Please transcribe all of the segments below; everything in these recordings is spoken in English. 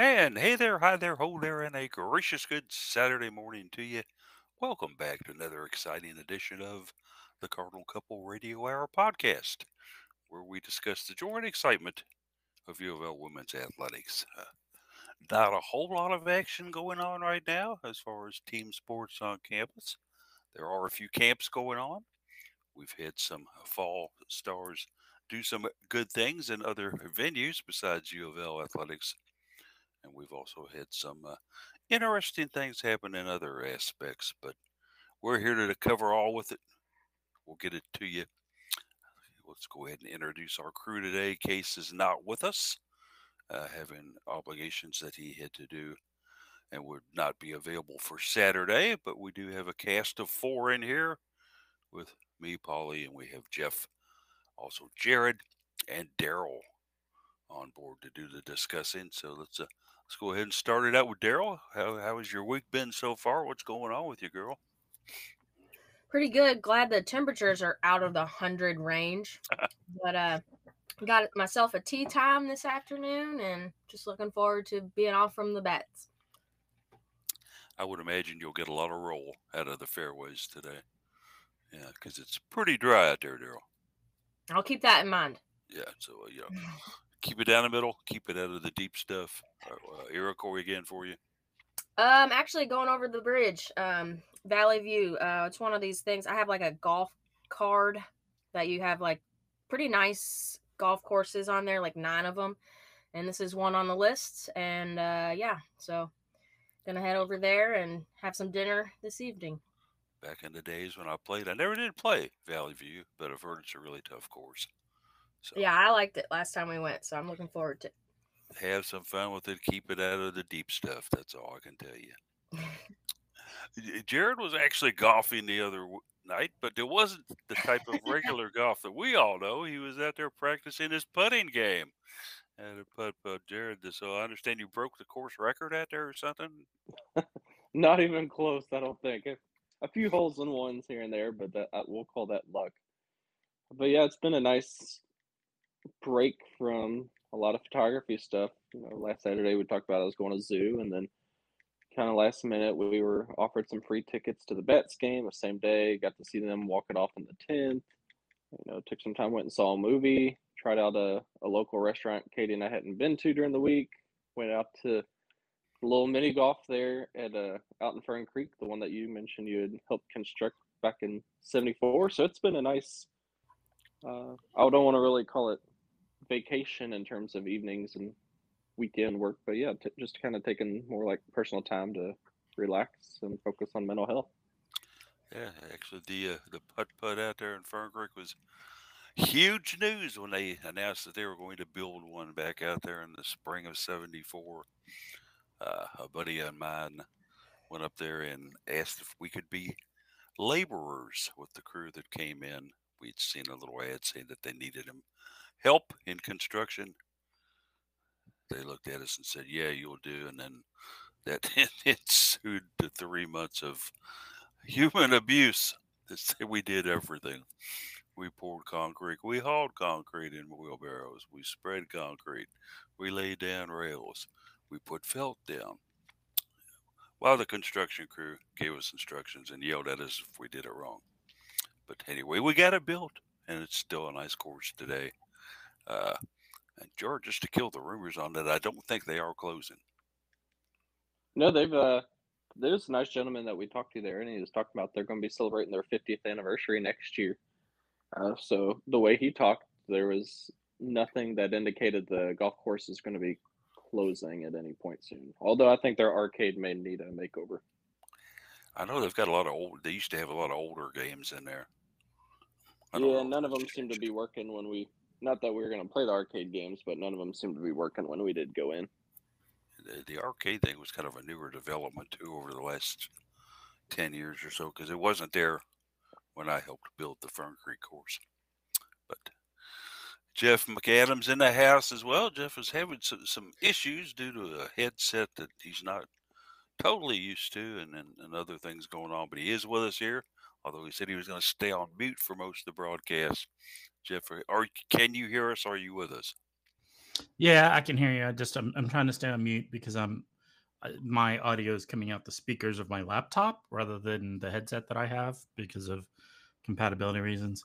And hey there, hi there, ho there, and a gracious good Saturday morning to you. Welcome back to another exciting edition of the Cardinal Couple Radio Hour podcast, where we discuss the joy and excitement of U of L women's athletics. Uh, not a whole lot of action going on right now as far as team sports on campus. There are a few camps going on. We've had some fall stars do some good things in other venues besides U of L athletics and we've also had some uh, interesting things happen in other aspects. But we're here to cover all with it. We'll get it to you. Let's go ahead and introduce our crew today. Case is not with us, uh, having obligations that he had to do and would not be available for Saturday. But we do have a cast of four in here with me, Polly, and we have Jeff, also Jared, and Daryl on board to do the discussing. So let's uh, let's go ahead and start it out with Daryl. How how has your week been so far? What's going on with you, girl? Pretty good. Glad the temperatures are out of the hundred range. but uh got myself a tee time this afternoon and just looking forward to being off from the Bats. I would imagine you'll get a lot of roll out of the fairways today. Yeah, because it's pretty dry out there, Daryl. I'll keep that in mind. Yeah, so uh, you know, keep it down the middle, keep it out of the deep stuff. Uh, Iroquois again for you. Um, actually going over the bridge, um, Valley View. Uh, it's one of these things. I have like a golf card that you have like pretty nice golf courses on there, like nine of them, and this is one on the list. And uh, yeah, so gonna head over there and have some dinner this evening. Back in the days when I played, I never did play Valley View, but I've heard it's a really tough course. So yeah, I liked it last time we went, so I'm looking forward to. Have some fun with it. Keep it out of the deep stuff. That's all I can tell you. Jared was actually golfing the other night, but it wasn't the type of regular golf that we all know. He was out there practicing his putting game. And a putt putt, Jared. So I understand you broke the course record out there or something. Not even close. I don't think. A few holes in ones here and there, but that, uh, we'll call that luck. But yeah, it's been a nice break from a lot of photography stuff. You know, last Saturday we talked about I was going to zoo, and then kind of last minute we were offered some free tickets to the Bats game the same day. Got to see them walk it off in the tenth. You know, took some time, went and saw a movie. Tried out a, a local restaurant Katie and I hadn't been to during the week. Went out to a little mini golf there at uh, out in Fern Creek, the one that you mentioned you had helped construct back in '74. So it's been a nice. Uh, I don't want to really call it vacation in terms of evenings and weekend work, but yeah, t- just kind of taking more like personal time to relax and focus on mental health. Yeah, actually, the uh, the putt putt out there in Fern Creek was huge news when they announced that they were going to build one back out there in the spring of '74. Uh, a buddy of mine went up there and asked if we could be laborers with the crew that came in. We'd seen a little ad saying that they needed them help in construction. They looked at us and said, "Yeah, you'll do." And then that ensued to three months of human abuse. We did everything. We poured concrete. We hauled concrete in wheelbarrows. We spread concrete. We laid down rails. We put felt down. While the construction crew gave us instructions and yelled at us if we did it wrong. But anyway, we got it built, and it's still a nice course today. Uh, and George, just to kill the rumors on that, I don't think they are closing. No, they've. Uh, there's a nice gentleman that we talked to there, and he was talking about they're going to be celebrating their 50th anniversary next year. Uh, so the way he talked, there was nothing that indicated the golf course is going to be closing at any point soon. Although I think their arcade may need a makeover. I know they've got a lot of old. They used to have a lot of older games in there. Yeah, none of them seem to be working when we not that we were going to play the arcade games, but none of them seemed to be working when we did go in. The, the arcade thing was kind of a newer development too over the last ten years or so because it wasn't there when I helped build the Fern Creek course. But Jeff McAdams in the house as well. Jeff is having some, some issues due to a headset that he's not totally used to and, and, and other things going on, but he is with us here although he said he was going to stay on mute for most of the broadcast. Jeff, are can you hear us? Are you with us? Yeah, I can hear you. I just I'm, I'm trying to stay on mute because I'm my audio is coming out the speakers of my laptop rather than the headset that I have because of compatibility reasons.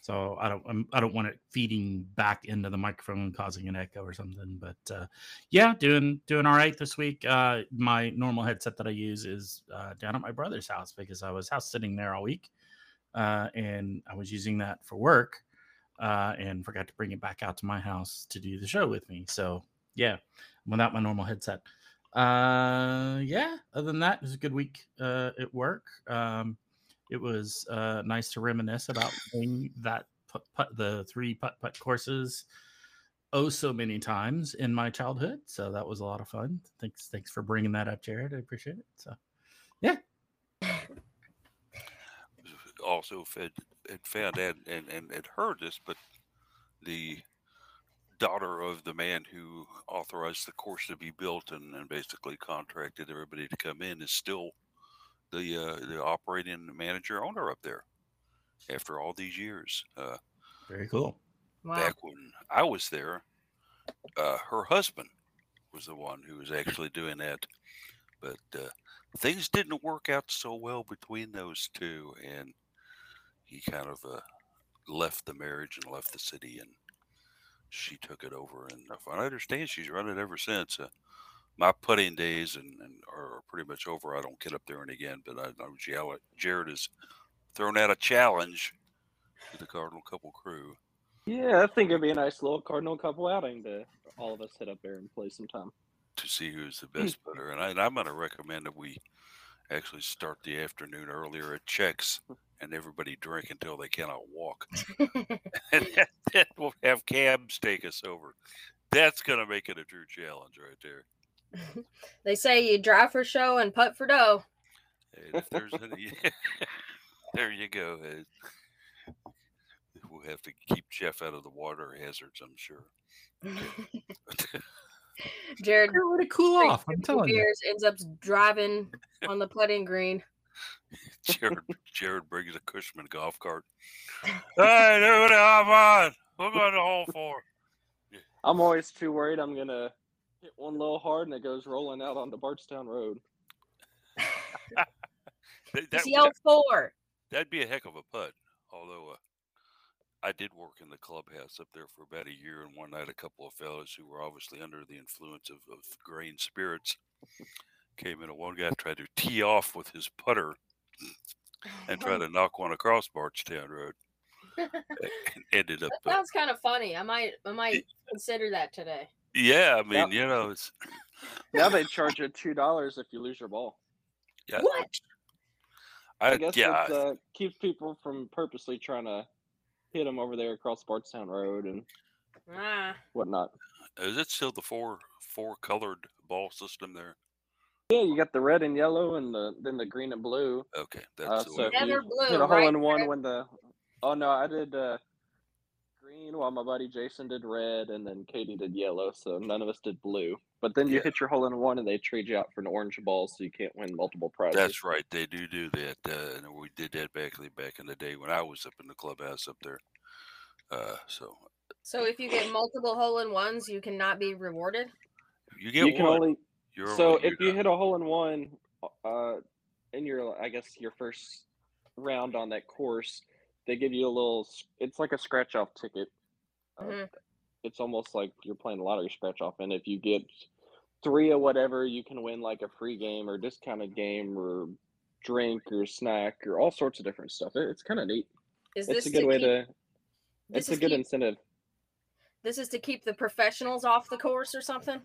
So I don't I'm, I don't want it feeding back into the microphone causing an echo or something. But uh, yeah, doing doing all right this week. Uh, my normal headset that I use is uh, down at my brother's house because I was house sitting there all week, uh, and I was using that for work uh, and forgot to bring it back out to my house to do the show with me. So yeah, without my normal headset. Uh, yeah. Other than that, it was a good week uh, at work. Um, it was uh, nice to reminisce about that put, put, the three putt putt courses oh so many times in my childhood. So that was a lot of fun. Thanks, thanks for bringing that up, Jared. I appreciate it. So yeah, Also, fed had found out and, and had heard this, but the daughter of the man who authorized the course to be built and, and basically contracted everybody to come in is still the uh, the operating manager owner up there after all these years. Uh, very cool. Wow. Back when I was there, uh, her husband was the one who was actually doing that, but uh, things didn't work out so well between those two, and he kind of uh, left the marriage and left the city, and she took it over. And if I understand, she's run it ever since. Uh, my putting days and, and are pretty much over. I don't get up there and again, but I know Jared, has thrown out a challenge to the Cardinal Couple crew. Yeah, I think it'd be a nice little Cardinal Couple outing to all of us hit up there and play sometime. To see who's the best putter, and, I, and I'm going to recommend that we actually start the afternoon earlier at Check's and everybody drink until they cannot walk. and then we'll have cabs take us over. That's going to make it a true challenge right there. they say you drive for show and putt for dough. And if there's any, there you go. Uh, We'll have to keep Jeff out of the water hazards, I'm sure. Jared You're ready to cool off. I'm two telling you. ends up driving on the putting green. Jared, Jared brings a Cushman golf cart. Hey, everybody, hop on. We're going to hole four. I'm always too worried I'm gonna hit one little hard and it goes rolling out onto Bardstown Road. That, Just that, yell four. That'd be a heck of a putt. Although uh, I did work in the clubhouse up there for about a year, and one night a couple of fellas who were obviously under the influence of, of grain spirits came in, and one guy tried to tee off with his putter and try to knock one across Bardstown Road. and ended up, That uh, sounds kind of funny. I might I might consider that today. yeah. I mean, Yep. you know, it's Now they charge you two dollars if you lose your ball. yeah. What? I, I guess yeah, it uh, keeps people from purposely trying to hit them over there across Bardstown Road and Ah, whatnot. is it still the four four colored ball system there? Yeah, you got the red and yellow and the then the green and blue. Okay, that's Uh, the so way. if Yeah, you they're blue, hit a hole right, in one Fred? when the oh no, I did uh, green while my buddy Jason did red and then Katie did yellow, so none of us did blue. But then you Yeah. hit your hole in one and they trade you out for an orange ball, so you can't win multiple prizes. That's right. They do do that, uh, and we did that back back in the day when I was up in the clubhouse up there. Uh, so so if you get multiple hole in ones, you cannot be rewarded. you get you can one. only You're so only- if you hit a hole in one, uh, in your I guess your first round on that course, they give you a little. It's like a scratch off ticket. Uh, Mhm. It's almost like you're playing a lottery scratch off, and if you get three or whatever, you can win like a free game or discounted game or drink or snack or all sorts of different stuff. It, it's kind of neat. Is It's this a good to way keep, to. this It's a good keep, incentive. this is to keep the professionals off the course or something?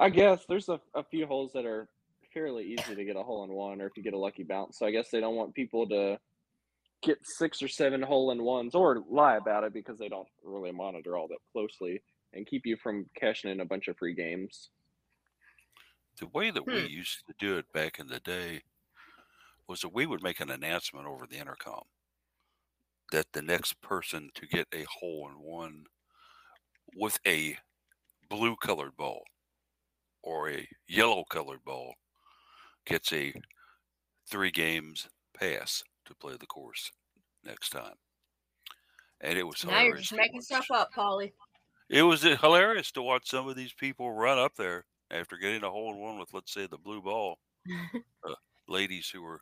I guess there's a, a few holes that are fairly easy to get a hole in one, or if you get a lucky bounce. So I guess they don't want people to get six or seven hole in ones or lie about it because they don't really monitor all that closely and keep you from cashing in a bunch of free games. the way that we Hmm. used to do it back in the day was that we would make an announcement over the intercom that the next person to get a hole in one with a blue colored ball or a yellow colored ball gets a three games pass to play the course next time. And it was Now you're hilarious just making stuff up, Polly. It was uh, hilarious to watch some of these people run up there after getting a hole in one with, let's say, the blue ball. Uh, ladies who were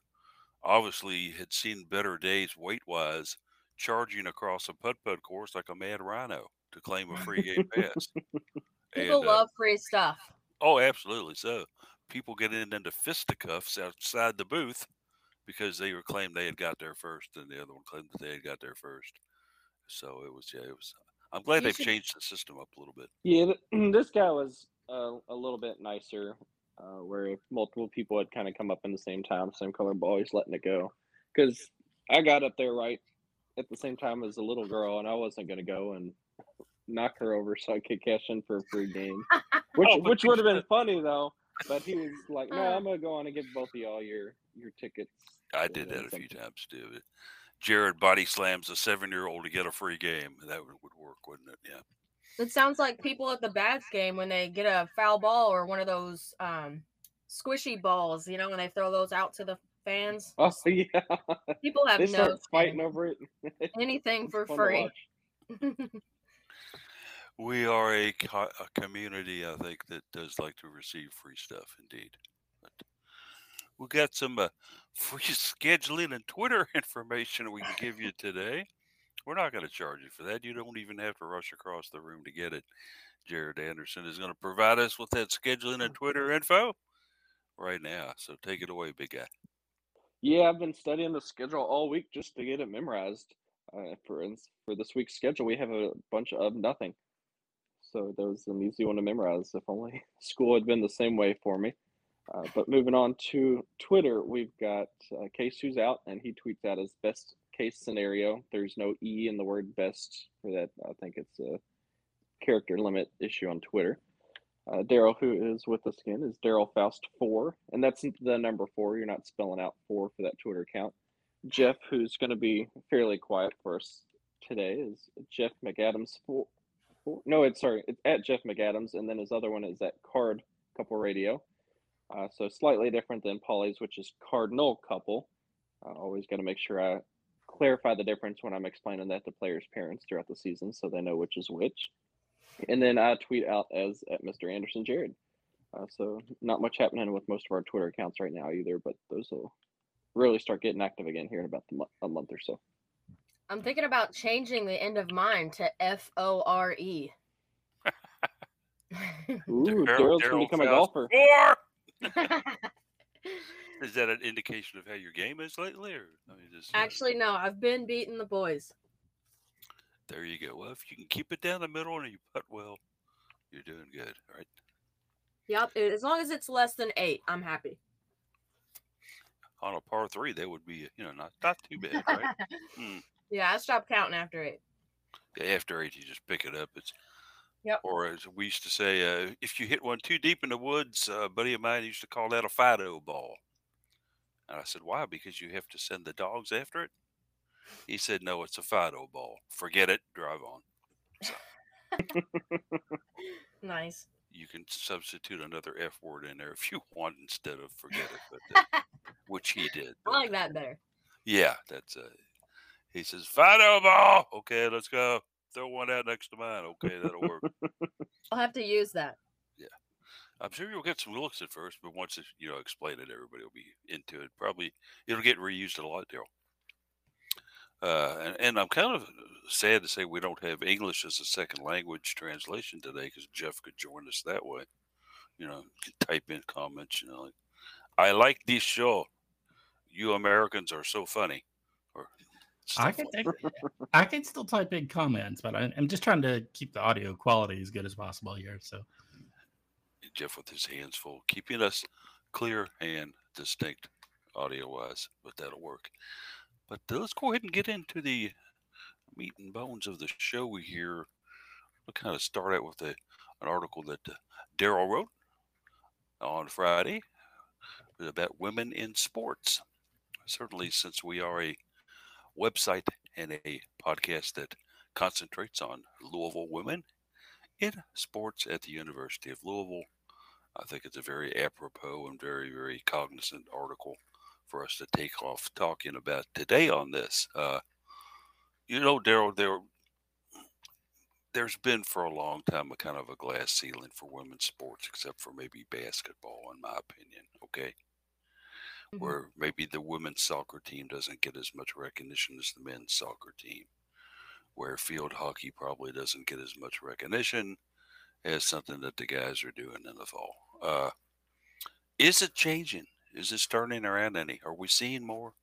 obviously had seen better days weight wise, charging across a putt putt course like a mad rhino to claim a free game pass. People And, uh, love free stuff. Oh, absolutely. So people getting into fisticuffs outside the booth because they were claimed they had got there first, and the other one claimed that they had got there first. So it was, yeah, it was. I'm glad they've changed the system up a little bit. Yeah, this guy was uh, a little bit nicer, uh, where if multiple people had kind of come up in the same time, same color ball, he's letting it go. Because I got up there right at the same time as a little girl, and I wasn't going to go and knock her over so I could cash in for a free game, which Oh, which would have been funny though. But he was like, "No, Uh. I'm going to go on and give both of y'all your your tickets." I did that a few times too. Jared body slams a seven year old to get a free game. That would, would work, wouldn't it? Yeah. It sounds like people at the Bats game when they get a foul ball or one of those um, squishy balls, you know, when they throw those out to the fans. Oh yeah, People have they no start fighting over it. anything for free. We are a, co- a community, I think, that does like to receive free stuff, indeed. But we got some uh, free scheduling and Twitter information we can give you today. We're not going to charge you for that. You don't even have to rush across the room to get it. Jared Anderson is going to provide us with that scheduling and Twitter info right now. So take it away, big guy. Yeah, I've been studying the schedule all week just to get it memorized. Uh, for for this week's schedule, we have a bunch of nothing, so that was an easy one to memorize. If only school had been the same way for me. Uh, but moving on to Twitter, we've got uh, Case who's out, and he tweets out his best case scenario. There's no e in the word best for that. I think it's a character limit issue on Twitter. Uh, Daryl, who is with us again, is Daryl Faust four, and that's the number four. You're not spelling out four for that Twitter account. Jeff, who's going to be fairly quiet for us today, is Jeff McAdams four. four no, it's sorry, it's at Jeff McAdams, and then his other one is at Card Couple Radio. Uh, so slightly different than Polly's, which is Cardinal Couple. I always got to make sure I clarify the difference when I'm explaining that to players' parents throughout the season, so they know which is which. And then I tweet out as at Mr. Anderson Jared. Uh, so not much happening with most of our Twitter accounts right now either, but those will really start getting active again here in about the mo- a month or so. I'm thinking about changing the end of mine to F O R E. Ooh, Daryl- Daryl's gonna become a golfer. Four! Is that an indication of how your game is lately? Or I mean, just, Actually, no, I've been beating the boys. There you go. Well, if you can keep it down the middle and you putt well, you're doing good, right? Yep, as long as it's less than eight, I'm happy. On a par three, that would be, you know, not not too bad, right? Hmm. yeah, I stopped counting after eight. Yeah, After eight, you just pick it up. It's Yep. Or as we used to say, uh, if you hit one too deep in the woods, uh, a buddy of mine used to call that a Fido ball. And I said, why? Because you have to send the dogs after it. He said, no, it's a Fido ball. Forget it. Drive on. Nice. You can substitute another F word in there if you want instead of forget it, but uh, which he did. I like that better. Yeah, that's uh he says, Fido ball. Okay, let's go. Throw one out next to mine. Okay, that'll work. I'll have to use that. Yeah, I'm sure you'll get some looks at first, but once it's you know explain it, everybody will be into it. Probably it'll get reused a lot, Daryl. Uh, and, and I'm kind of sad to say we don't have English as a second language translation today because Jeff could join us that way. You know, could type in comments. You know, like, I like this show. You Americans are so funny. Or I can like take, I can still type in comments, but I, I'm just trying to keep the audio quality as good as possible here. So Jeff with his hands full, keeping us clear and distinct audio wise, but that'll work. But uh, let's go ahead and get into the meat and bones of the show here. We'll kind of start out with a, an article that uh, Daryl wrote on Friday about women in sports. Certainly, since we are a website and a podcast that concentrates on Louisville women in sports at the University of Louisville, I think it's a very apropos and very, very cognizant article for us to take off talking about today on this. Uh, you know, Daryl, there there's been for a long time a kind of a glass ceiling for women's sports, except for maybe basketball, in my opinion. Okay. Mhm. Where maybe the women's soccer team doesn't get as much recognition as the men's soccer team. Where field hockey probably doesn't get as much recognition as something that the guys are doing in the fall. Uh, is it changing? Is it turning around any? Are we seeing more?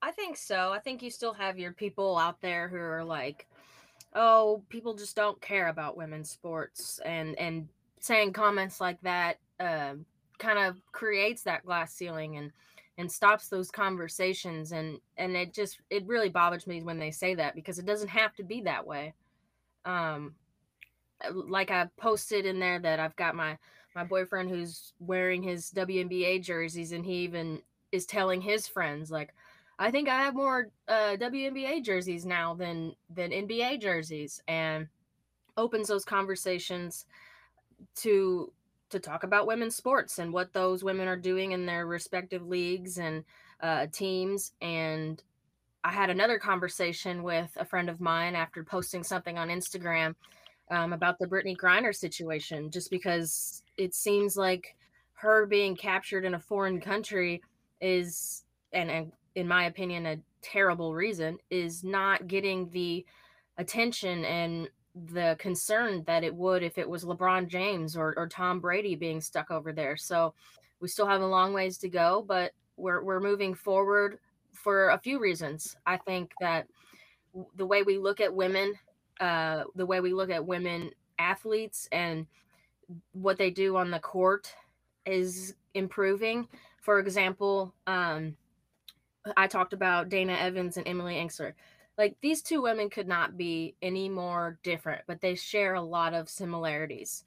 I think so. I think you still have your people out there who are like, "Oh, people just don't care about women's sports," and and saying comments like that um, kind of creates that glass ceiling and and stops those conversations and and it just it really bothers me when they say that because it doesn't have to be that way. Um, like I posted in there that I've got my my boyfriend who's wearing his WNBA jerseys and he even is telling his friends like I think I have more uh, WNBA jerseys now than than NBA jerseys, and opens those conversations to to talk about women's sports and what those women are doing in their respective leagues and uh, teams. And I had another conversation with a friend of mine after posting something on Instagram um, about the Brittney Griner situation, just because it seems like her being captured in a foreign country is and, and in my opinion, a terrible reason, is not getting the attention and the concern that it would if it was LeBron James or, or Tom Brady being stuck over there. So we still have a long ways to go, but we're, we're moving forward for a few reasons. I think that the way we look at women, uh, the way we look at women athletes and what they do on the court is improving. For example, um, I talked about Dana Evans and Emily Engstler. Like these two women could not be any more different, but they share a lot of similarities.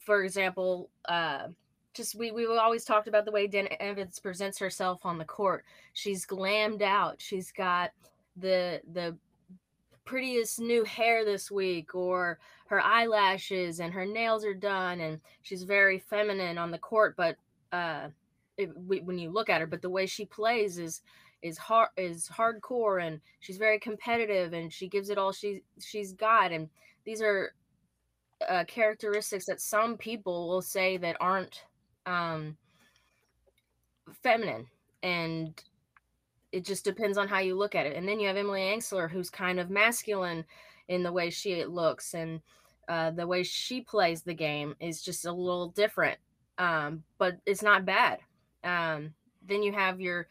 For example, uh, just we we always talked about the way Dana Evans presents herself on the court. She's glammed out. She's got the the prettiest new hair this week or her eyelashes and her nails are done and she's very feminine on the court but uh it, when you look at her but the way she plays is is hard is hardcore and she's very competitive and she gives it all she she's got and these are uh, characteristics that some people will say that aren't um, feminine and it just depends on how you look at it. And then you have emily engstler who's kind of masculine in the way she looks and uh, the way she plays the game is just a little different um, but it's not bad. Um, then you have your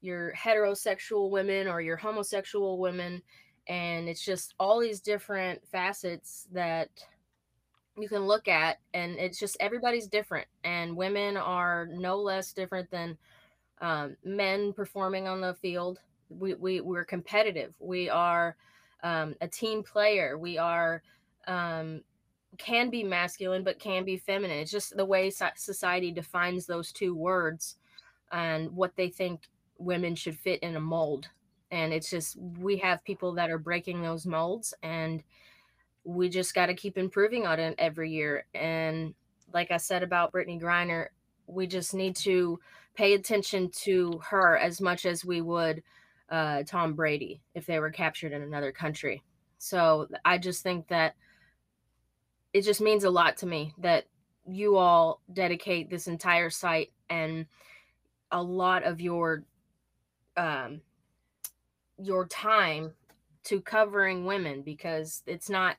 your heterosexual women or your homosexual women and it's just all these different facets that you can look at and it's just everybody's different and women are no less different than um, men performing on the field. We, we we're competitive. We are um, a team player. We are um, can be masculine but can be feminine. It's just the way society defines those two words and what they think women should fit in a mold. And it's just, we have people that are breaking those molds and we just got to keep improving on it every year. And like I said about Brittney Griner, we just need to pay attention to her as much as we would uh, Tom Brady if they were captured in another country. So I just think that it just means a lot to me that you all dedicate this entire site and a lot of your um, your time to covering women because it's not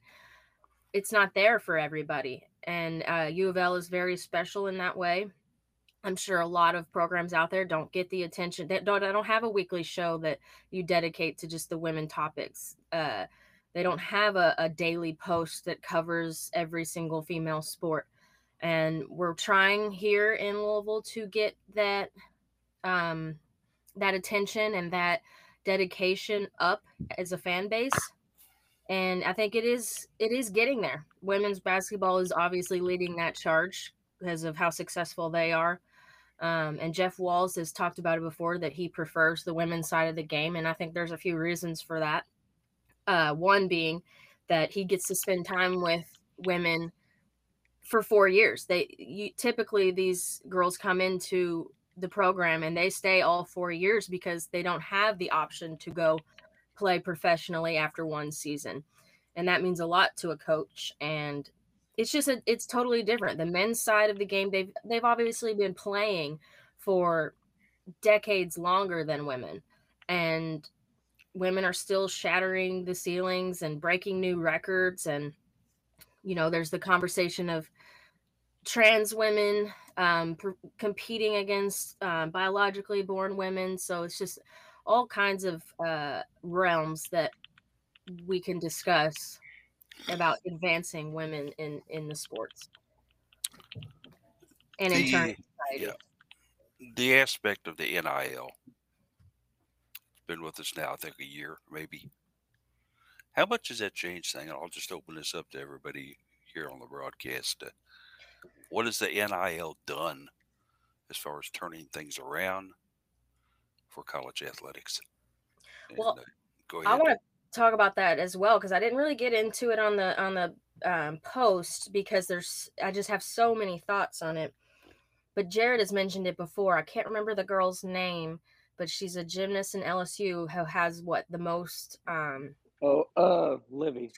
it's not there for everybody. And uh, u of l is very special in that way. I'm sure a lot of programs out there don't get the attention they don't, they don't have a weekly show that you dedicate to just the women topics. Uh, they don't have a, a daily post that covers every single female sport. And we're trying here in louisville to get that um, that attention and that dedication up as a fan base. And i think it is it is getting there. Women's basketball is obviously leading that charge because of how successful they are. Um, and Jeff Walz has talked about it before that he prefers the women's side of the game and i think there's a few reasons for that. Uh, one being that he gets to spend time with women for four years. They you, typically these girls come into the program and they stay all four years because they don't have the option to go play professionally after one season. and that means a lot to a coach. And it's just a, it's totally different. The men's side of the game, they've they've obviously been playing for decades longer than women, and women are still shattering the ceilings and breaking new records. And you know, there's the conversation of trans women um, pr- competing against um, biologically born women. So it's just all kinds of uh, realms that we can discuss about advancing women in in the sports. And in turn the, yeah, the aspect of the nil it's been with us now i think a year maybe. How much has that changed thing and i'll just open this up to everybody here on the broadcast uh, what has the nil done as far as turning things around for college athletics well and, uh, go ahead. i want to talk about that as well because I didn't really get into it on the on the um, post because there's I just have so many thoughts on it. But Jared has mentioned it before. I can't remember the girl's name, but she's a gymnast in LSU who has what the most. Um, oh, uh, Livvy.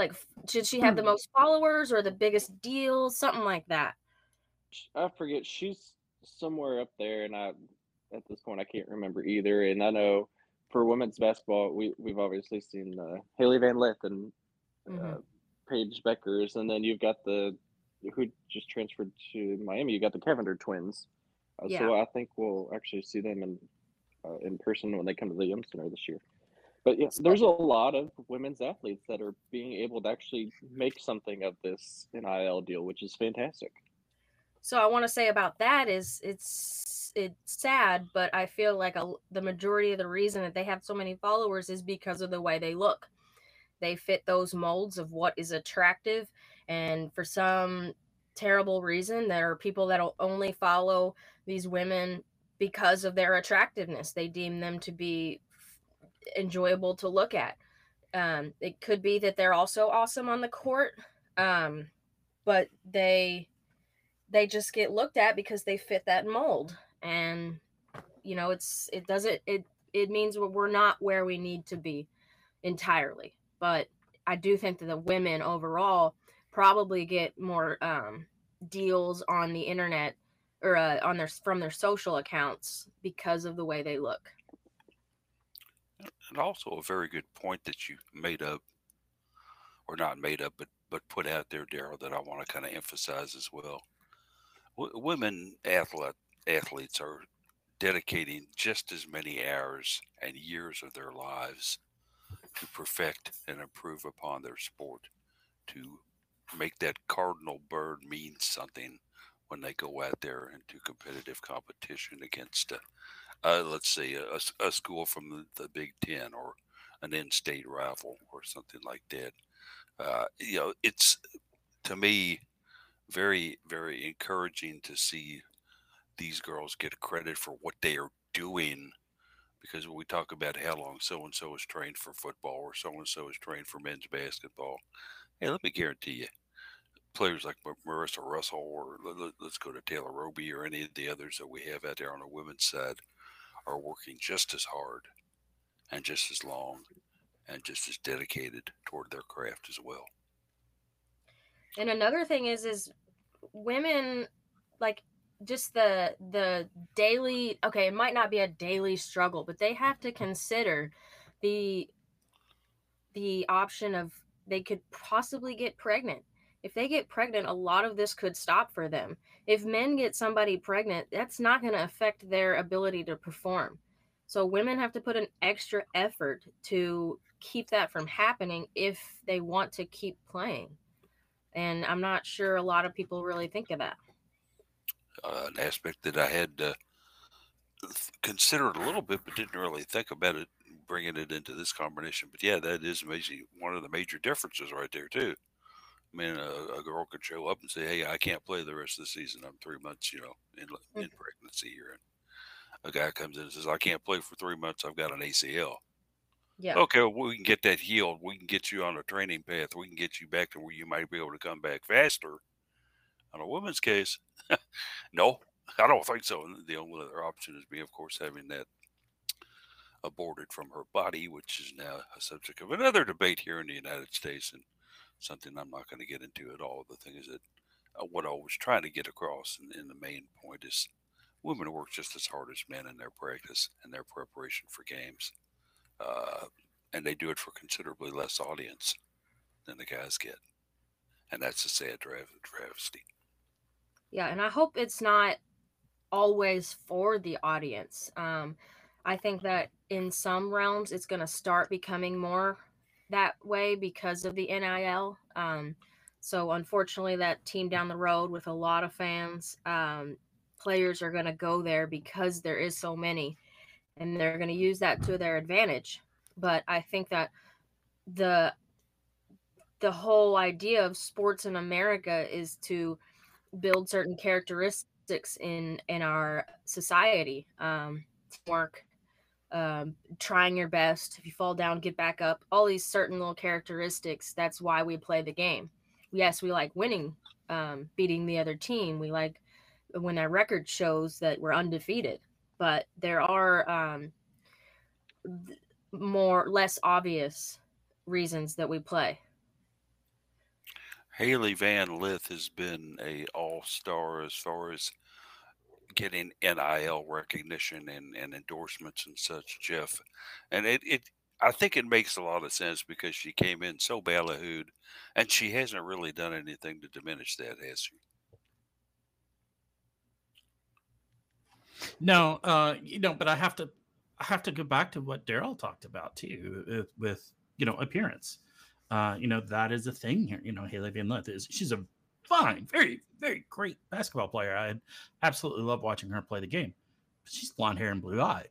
Like, should she have the most followers or the biggest deals, something like that? I forget. She's somewhere up there, and I at this point I can't remember either. And I know for women's basketball, we we've obviously seen uh, Hailey Van Lith and uh, mm-hmm. Paige Bueckers, and then you've got the who just transferred to Miami. You got the Cavinder twins. Uh, yeah. So I think we'll actually see them in uh, in person when they come to the Yum Center this year. But yeah, there's a lot of women's athletes that are being able to actually make something of this NIL deal, which is fantastic. So I want to say about that is it's it's sad, but I feel like a, the majority of the reason that they have so many followers is because of the way they look. They fit those molds of what is attractive, and for some terrible reason, there are people that'll only follow these women because of their attractiveness. They deem them to be enjoyable to look at. Um, it could be that they're also awesome on the court, um, but they they just get looked at because they fit that mold. And you know it's it doesn't it it means we're not where we need to be entirely. But i do think that the women overall probably get more um, deals on the internet or uh, on their from their social accounts because of the way they look and also a very good point that you made up or not made up but but put out there daryl that i want to kind of emphasize as well. W- women athlete athletes are dedicating just as many hours and years of their lives to perfect and improve upon their sport, to make that cardinal bird mean something when they go out there into competitive competition against, a, uh, let's say, a, a school from the, the, Big Ten or an in-state rival or something like that. Uh, you know, it's to me very, very encouraging to see these girls get credit for what they are doing because when we talk about how long so and so is trained for football or so and so is trained for men's basketball, hey, let me guarantee you, players like Marissa Russell or let's go to Taylor Roby or any of the others that we have out there on the women's side are working just as hard and just as long and just as dedicated toward their craft as well. And another thing is, is women like just the the daily okay it might not be a daily struggle but they have to consider the the option of they could possibly get pregnant if they get pregnant a lot of this could stop for them if men get somebody pregnant that's not going to affect their ability to perform so women have to put an extra effort to keep that from happening if they want to keep playing and i'm not sure a lot of people really think of that uh, an aspect that I had uh, considered a little bit, but didn't really think about it, bringing it into this combination. But yeah, that is amazing. One of the major differences right there too. I mean, a, a, girl could show up and say, "Hey, I can't play the rest of the season. I'm three months, you know, in, in mm. pregnancy here." And a guy comes in and says, "I can't play for three months. I've got an ACL." Yeah. Okay, well, we can get that healed. We can get you on a training path. We can get you back to where you might be able to come back faster on a woman's case, no, I don't think so. The only other option is me, of course, having that aborted from her body, which is now a subject of another debate here in the United States and something I'm not going to get into at all. The thing is that uh, what I was trying to get across in the main point is women work just as hard as men in their practice and their preparation for games. Uh, and they do it for considerably less audience than the guys get. And that's a sad tra- travesty. Yeah, and I hope it's not always for the audience. Um, I think that in some realms it's going to start becoming more that way because of the NIL. Um, so unfortunately, that team down the road with a lot of fans, um, players are going to go there because there is so many, and they're going to use that to their advantage. But I think that the the whole idea of sports in America is to build certain characteristics in in our society, um, teamwork, um, trying your best. If you fall down, get back up. All these certain little characteristics. That's why we play the game. Yes, we like winning, um, beating the other team. We like when our record shows that we're undefeated. But there are um, more less obvious reasons that we play. Hailey Van Lith has been a all star as far as getting NIL recognition and, and endorsements and such, Jeff. And it, it I think it makes a lot of sense because she came in so ballyhooed and she hasn't really done anything to diminish that, has she? No, uh, you know, but I have to I have to go back to what Daryl talked about too with, with you know appearance. Uh, you know that is a thing here. You know, Hailey Van Lith is she's a fine, very very great basketball player. I absolutely love watching her play the game. But she's blonde hair and blue eyed,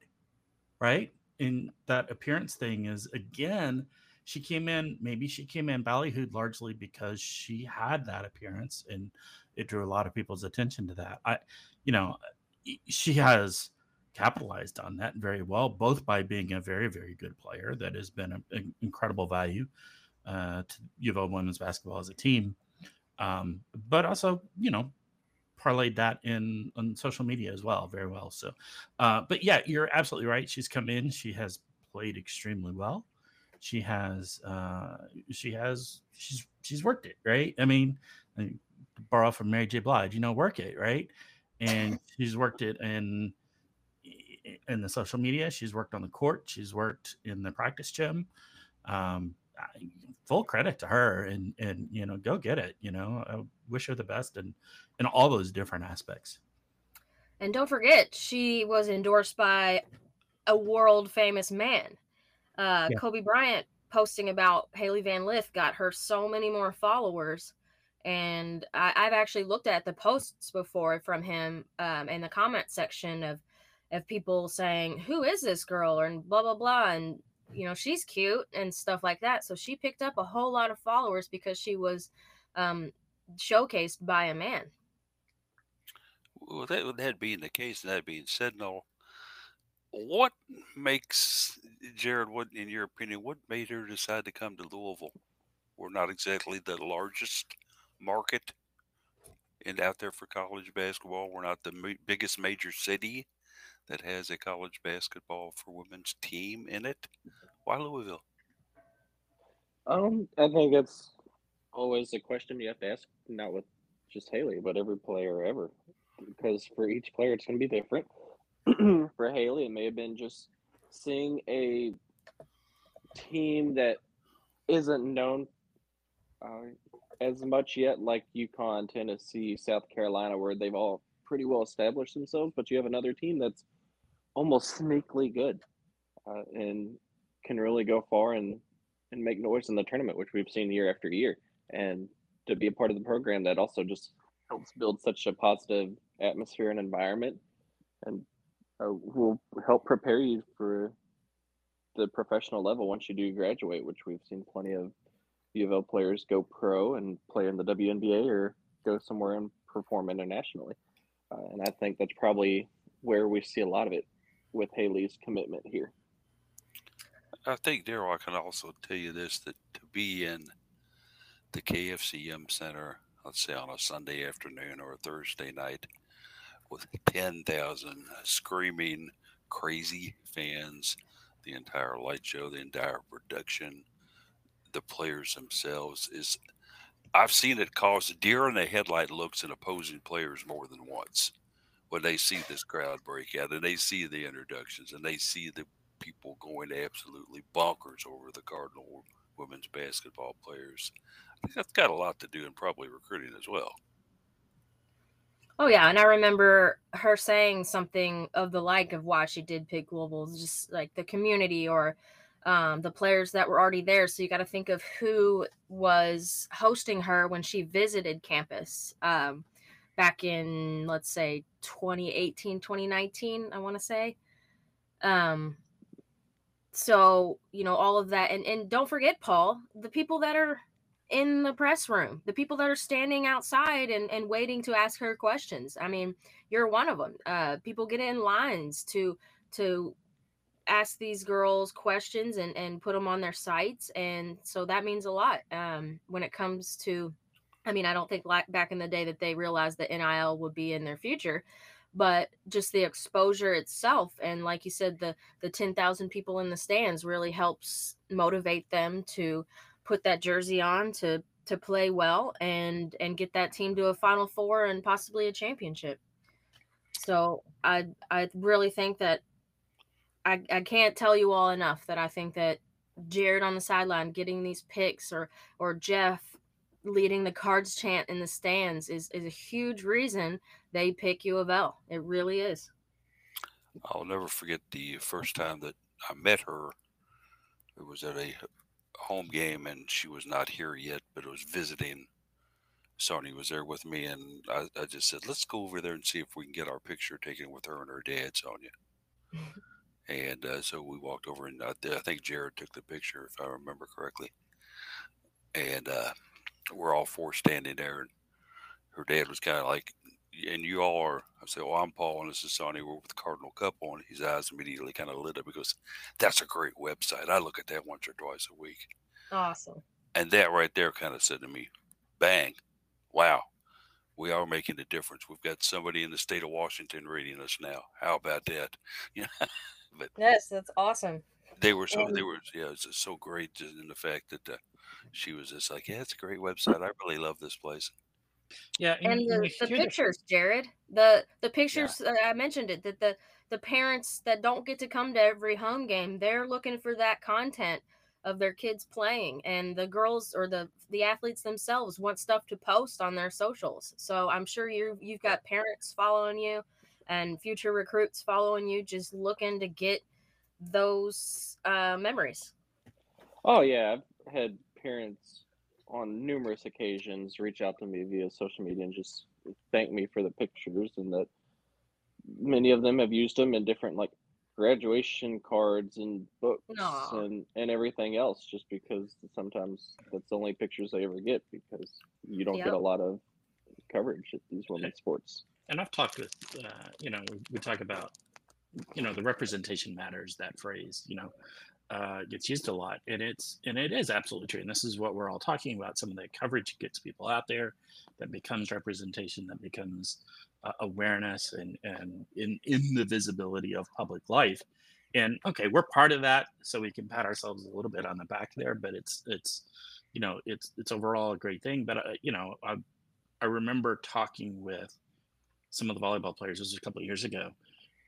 right? And that appearance thing is again, she came in. Maybe she came in ballyhooed largely because she had that appearance and it drew a lot of people's attention to that. I, you know, she has capitalized on that very well, both by being a very, very good player that has been an incredible value uh, to U of O women's basketball as a team, um, but also, you know, parlayed that in on social media as well, very well. So, uh, but yeah, you're absolutely right. She's come in. She has played extremely well. She has, uh, she has, she's she's worked it, right? I mean, borrow from Mary J. Blige, you know, work it, right? and she's worked it in in the social media. She's worked on the court. She's worked in the practice gym. Um, full credit to her, and and you know, go get it. You know, I wish her the best in in all those different aspects. And don't forget, she was endorsed by a world famous man. Uh, yeah. Kobe Bryant posting about Hailey Van Lith got her so many more followers and I, have actually looked at the posts before from him um, in the comment section of of people saying who is this girl and blah blah blah and you know she's cute and stuff like that so she picked up a whole lot of followers because she was um, showcased by a man. Well that, that being the case that being said no what makes jared what in your opinion what made her decide to come to louisville? We're not exactly the largest market and out there for college basketball. We're not the biggest major city that has a college basketball for women's team in it. Why Louisville? Um, I think it's always a question you have to ask, not with just Hailey, but every player ever, because for each player it's going to be different. for Hailey, it may have been just seeing a team that isn't known uh, as much yet like UConn, Tennessee, South Carolina, where they've all pretty well established themselves, but you have another team that's almost sneakily good uh, and can really go far and, and make noise in the tournament, which we've seen year after year. And to be a part of the program that also just helps build such a positive atmosphere and environment and uh, will help prepare you for the professional level once you do graduate, which we've seen plenty of U of L players go pro and play in the WNBA or go somewhere and perform internationally. Uh, and I think that's probably where we see a lot of it with Hailey's commitment here. I think, Daryl, I can also tell you this that to be in the KFC Yum Center, let's say on a Sunday afternoon or a Thursday night, with 10,000 screaming, crazy fans, the entire light show, the entire production, the players themselves is. I've seen it cause deer in the headlight looks in opposing players more than once when they see this crowd break out and they see the introductions and they see the people going absolutely bonkers over the Cardinal women's basketball players. I think that's got a lot to do in probably recruiting as well. Oh yeah, and I remember her saying something of the like of why she did pick Louisville, just like the community or um, the players that were already there. So you got to think of who was hosting her when she visited campus um, back in, let's say, 2018, 2019, I want to say. Um, so you know all of that, and and don't forget, Paul, the people that are in the press room, the people that are standing outside and, and waiting to ask her questions. I mean, you're one of them. Uh, people get in lines to to ask these girls questions and, and put them on their sites. And so that means a lot um, when it comes to, I mean, I don't think like back in the day that they realized that NIL would be in their future, but just the exposure itself. And like you said, the, the 10,000 people in the stands really helps motivate them to put that jersey on to to play well and and get that team to a final four and possibly a championship so i i really think that i i can't tell you all enough that i think that jared on the sideline getting these picks or or jeff leading the cards chant in the stands is is a huge reason they pick u of l it really is i'll never forget the first time that i met her it was at a home game and she was not here yet, but it was visiting. Sony was there with me, and I, I, just said, "Let's go over there and see if we can get our picture taken with her and her dad, Sonia." and uh, so we walked over, and I, I, think Jared took the picture, if I remember correctly. And uh, we're all four standing there, and her dad was kind of like, "And you all are." I said, "Well, I'm Paul, and this is Sonny. We're with the Cardinal Couple." And his eyes immediately kind of lit up because that's a great website. I look at that once or twice a week. Awesome. And that right there kind of said to me, bang, wow, we are making a difference. We've got somebody in the state of Washington reading us now. How about that? Yeah. but yes, that's awesome. They were so, they were, yeah, it was just so great just in the fact that uh, she was just like, yeah, it's a great website. I really love this place. Yeah, and, and the, the pictures, the... Jared, the the pictures yeah. uh, I mentioned it that the the parents that don't get to come to every home game, they're looking for that content of their kids playing and the girls or the the athletes themselves want stuff to post on their socials so i'm sure you you've got parents following you and future recruits following you just looking to get those uh, memories oh yeah i've had parents on numerous occasions reach out to me via social media and just thank me for the pictures and that many of them have used them in different like graduation cards and books Aww. and and everything else just because sometimes that's the only pictures they ever get because you don't yep. get a lot of coverage at these women's sports and i've talked with uh, you know we, we, talk about you know the representation matters that phrase you know uh, gets used a lot and it's and it is absolutely true and this is what we're all talking about some of the coverage gets people out there that becomes representation that becomes uh, awareness and and in in the visibility of public life and okay we're part of that so we can pat ourselves a little bit on the back there but it's it's you know it's it's overall a great thing but uh, you know I, I remember talking with some of the volleyball players this was a couple of years ago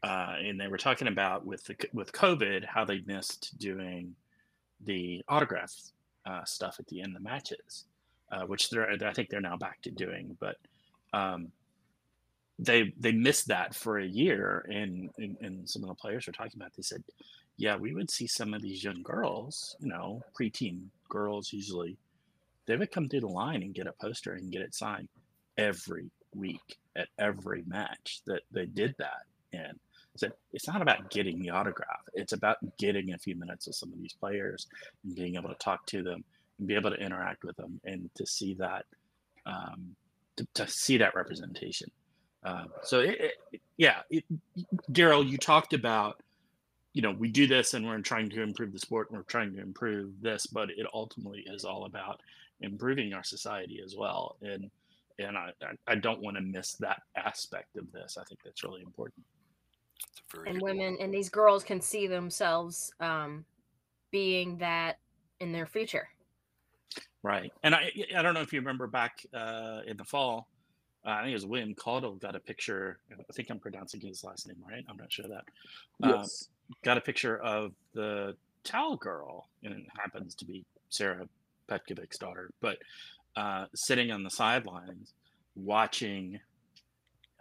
uh, and they were talking about with the with covid how they missed doing the autograph uh, stuff at the end of the matches uh, which they're i think they're now back to doing but um, they they missed that for a year and, and, and some of the players were talking about they said yeah we would see some of these young girls you know preteen girls usually they would come through the line and get a poster and get it signed every week at every match that they did that and said it's not about getting the autograph it's about getting a few minutes with some of these players and being able to talk to them and be able to interact with them and to see that um, to, to see that representation um, so it, it, yeah, Daryl, you talked about, you know, we do this and we're trying to improve the sport and we're trying to improve this, but it ultimately is all about improving our society as well. And and I, I don't want to miss that aspect of this. I think that's really important. It's a very and good women and these girls can see themselves um, being that in their future. Right. And I I don't know if you remember back uh, in the fall, uh, I think it was William Caudle got a picture. I think I'm pronouncing his last name right. I'm not sure of that. Uh, Yes. got a picture of the towel girl, and it happens to be Sarah Petkovic's daughter, but uh, sitting on the sidelines watching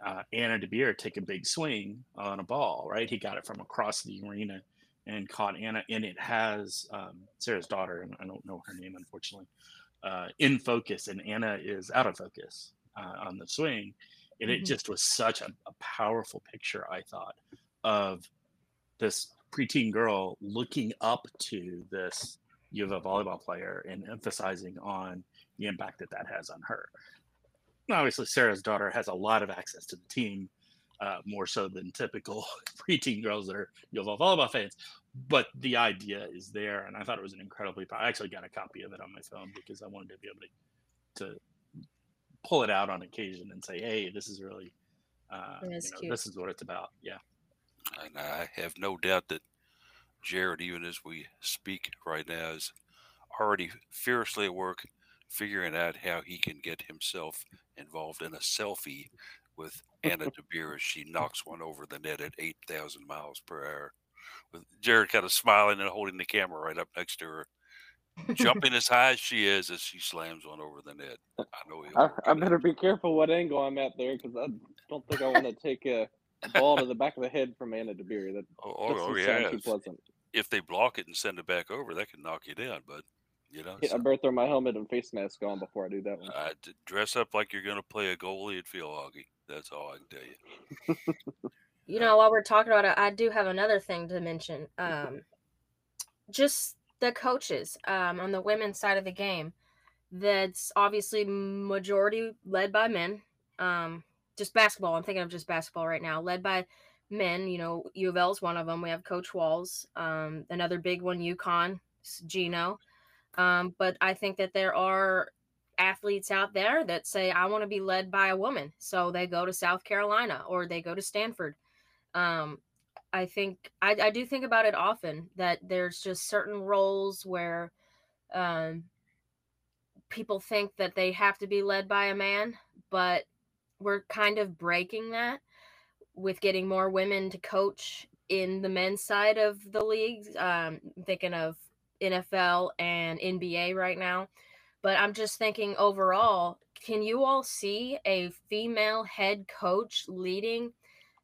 uh, Anna DeBeer take a big swing on a ball. Right, he got it from across the arena and caught Anna, and it has um, Sarah's daughter, and I don't know her name unfortunately, uh, in focus, and Anna is out of focus uh, on the swing, and it Mhm. just was such a, a powerful picture. I thought of this preteen girl looking up to this U of L volleyball player and emphasizing on the impact that that has on her. Now, Obviously, Sarah's daughter has a lot of access to the team, uh, more so than typical preteen girls that are U of L volleyball fans. But the idea is there, and I thought it was an incredibly. I actually got a copy of it on my phone because I wanted to be able to, to pull it out on occasion and say, "Hey, this is really, uh, It you know, this is what it's about." Yeah. And I have no doubt that Jared, even as we speak right now, is already fiercely at work figuring out how he can get himself involved in a selfie with Anna DeBeer as she knocks one over the net at 8,000 miles per hour. With Jared kind of smiling and holding the camera right up next to her, jumping as high as she is as she slams one over the net. Uh, I know I, I better be careful what angle I'm at there because I don't think I want to take a, ball to the back of the head from Anna DeBeer. That Oh, oh, oh, yeah. too If, pleasant. if they block it and send it back over, that can knock you down. But, you know, I so- better throw my helmet and face mask on before I do that one. Uh, dress up like you're going to play a goalie at field hockey. That's all I can tell you. You know, while we're talking about it, I do have another thing to mention. Um, just the coaches um, on the women's side of the game. That's obviously majority led by men. Um, just basketball. I'm thinking of just basketball right now, led by men. You know, U of L is one of them. We have Coach Walz. Um, another big one, UConn, Gino. Um, but I think that there are athletes out there that say, I want to be led by a woman. So they go to South Carolina or they go to Stanford. Um, I think I, I do think about it often that there's just certain roles where um, people think that they have to be led by a man, but we're kind of breaking that with getting more women to coach in the men's side of the leagues. Um, thinking of NFL and NBA right now. But I'm just thinking overall, can you all see a female head coach leading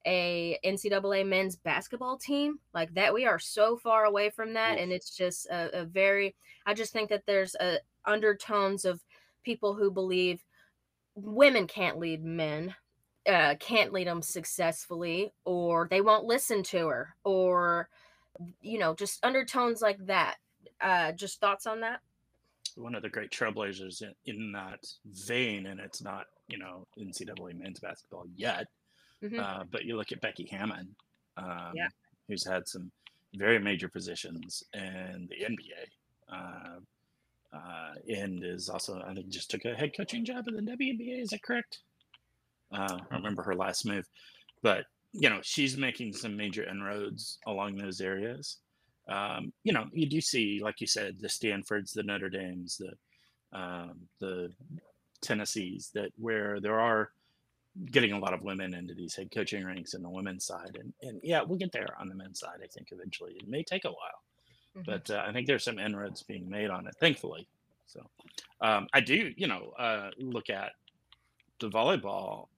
a NCAA men's basketball team like that? We are so far away from that, and it's just a, a very. I just think that there's a undertones of people who believe women can't lead men, uh, can't lead them successfully, or they won't listen to her, or you know, just undertones like that. Uh, just thoughts on that? one of the great trailblazers in, in that vein, and it's not you know NCAA men's basketball yet. Mhm. Uh, but you look at Becky Hammon, um, Yeah. who's had some very major positions in the NBA, uh, uh, and is also I think just took a head coaching job in the WNBA. Is that correct? Uh, I remember her last move, but you know she's making some major inroads along those areas. Um, you know, you do see, like you said, the Stanfords, the Notre Dames, the um, the Tennessees, that where there are getting a lot of women into these head coaching ranks in the women's side, and and yeah, we'll get there on the men's side. I think eventually it may take a while, Mhm. but uh, I think there's some inroads being made on it, thankfully. So um, I do, you know, uh, look at the volleyball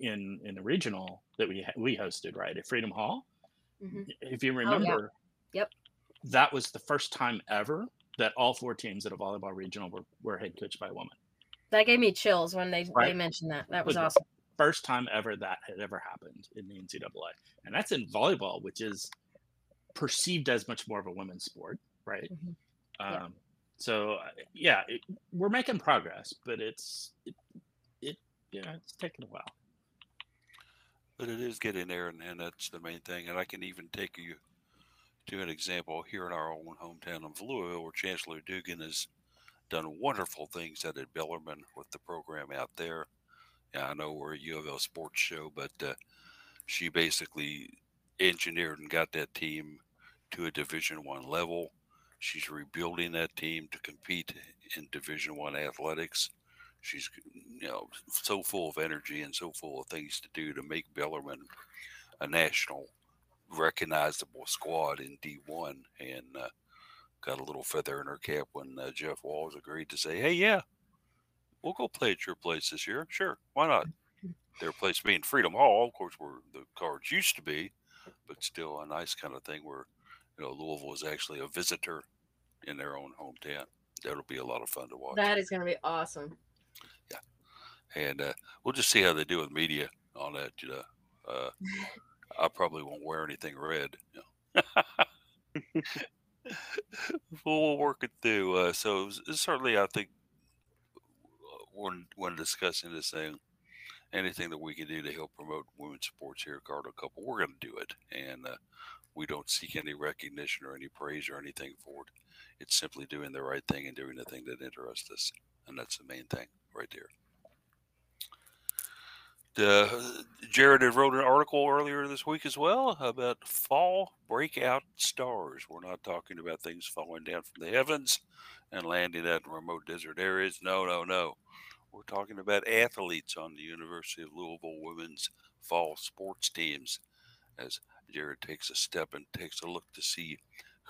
in in the regional that we we hosted right at Freedom Hall. Mhm. If you yeah. Remember, Yep. that was the first time ever that all four teams at a volleyball regional were, were head coached by a woman. That gave me chills when they, they mentioned that. That was Was- awesome. First time ever that had ever happened in the NCAA, and that's in volleyball, which is perceived as much more of a women's sport, right? Mhm. Yeah. Um, so uh, yeah, it, we're making progress, but it's it, it yeah, it's taking a while. But it is getting there, and, and that's the main thing. And I can even take you to an example here in our own hometown of Louisville, where Chancellor Dugan has done wonderful things out at Bellarmine with the program out there. Yeah, I know we're a U of L sports show, but uh, she basically engineered and got that team to a Division One level. She's rebuilding that team to compete in Division One athletics. She's you know so full of energy and so full of things to do to make Bellarmine a national recognizable squad in D1 and uh, got a little feather in her cap when uh, Jeff Walz agreed to say, "Hey, yeah, we'll go play at your place this year. Sure, why not?" Their place being Freedom Hall, of course, where the cards used to be, but still a nice kind of thing where you know Louisville is actually a visitor in their own hometown. That'll be a lot of fun to watch. That is going to be awesome. Yeah. And uh, we'll just see how they do with media on that. You know, uh, I probably won't wear anything red. We'll work it through. Uh, so certainly, I think uh, when when discussing this thing, anything that we can do to help promote women's sports here at Cardinal Couple, we're going to do it, and uh, we don't seek any recognition or any praise or anything for it. It's simply doing the right thing and doing the thing that interests us, and that's the main thing right there. Uh, Jared had wrote an article earlier this week as well about fall breakout stars. We're not talking about things falling down from the heavens and landing at remote desert areas. No, no, no. We're talking about athletes on the University of Louisville women's fall sports teams. As Jared takes a step and takes a look to see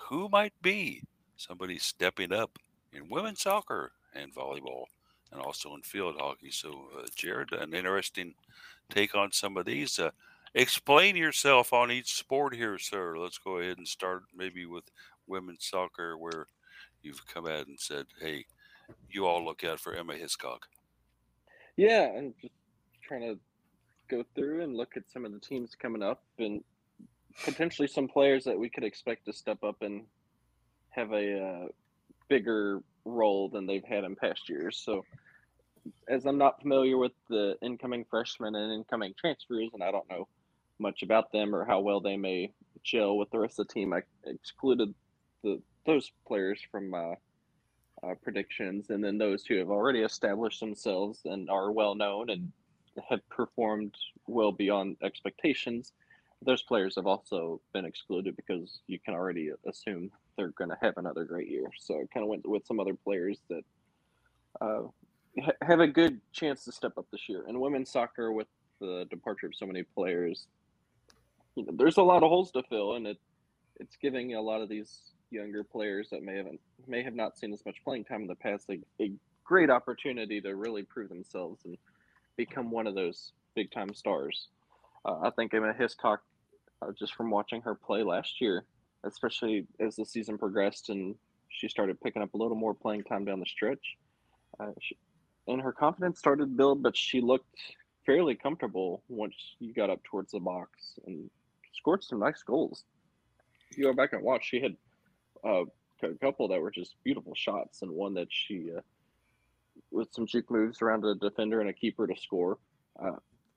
who might be somebody stepping up in women's soccer and volleyball and also in field hockey. So, uh, Jared, an interesting take on some of these. Uh, explain yourself on each sport here, sir. Let's go ahead and start maybe with women's soccer, where you've come out and said, "Hey, you all look out for Emma Hiscock." Yeah, I'm just trying to go through and look at some of the teams coming up and potentially some players that we could expect to step up and have a uh, bigger role than they've had in past years. So, as I'm not familiar with the incoming freshmen and incoming transfers, and I don't know much about them or how well they may gel with the rest of the team, I excluded the those players from my uh, predictions, and then those who have already established themselves and are well known and have performed well beyond expectations. Those players have also been excluded because you can already assume they're going to have another great year. So I kind of went with some other players that uh, ha- have a good chance to step up this year. And women's soccer, with the departure of so many players, you know, there's a lot of holes to fill, and it it's giving a lot of these younger players that may haven't may have not seen as much playing time in the past a, a great opportunity to really prove themselves and become one of those big time stars. Uh, I think Emma Hiscock, uh, just from watching her play last year, especially as the season progressed and she started picking up a little more playing time down the stretch. Uh, she, and her confidence started to build, but she looked fairly comfortable once you got up towards the box and scored some nice goals. If you go back and watch, she had uh, a couple that were just beautiful shots, and one that she, uh, with some juke moves around a defender and a keeper to score.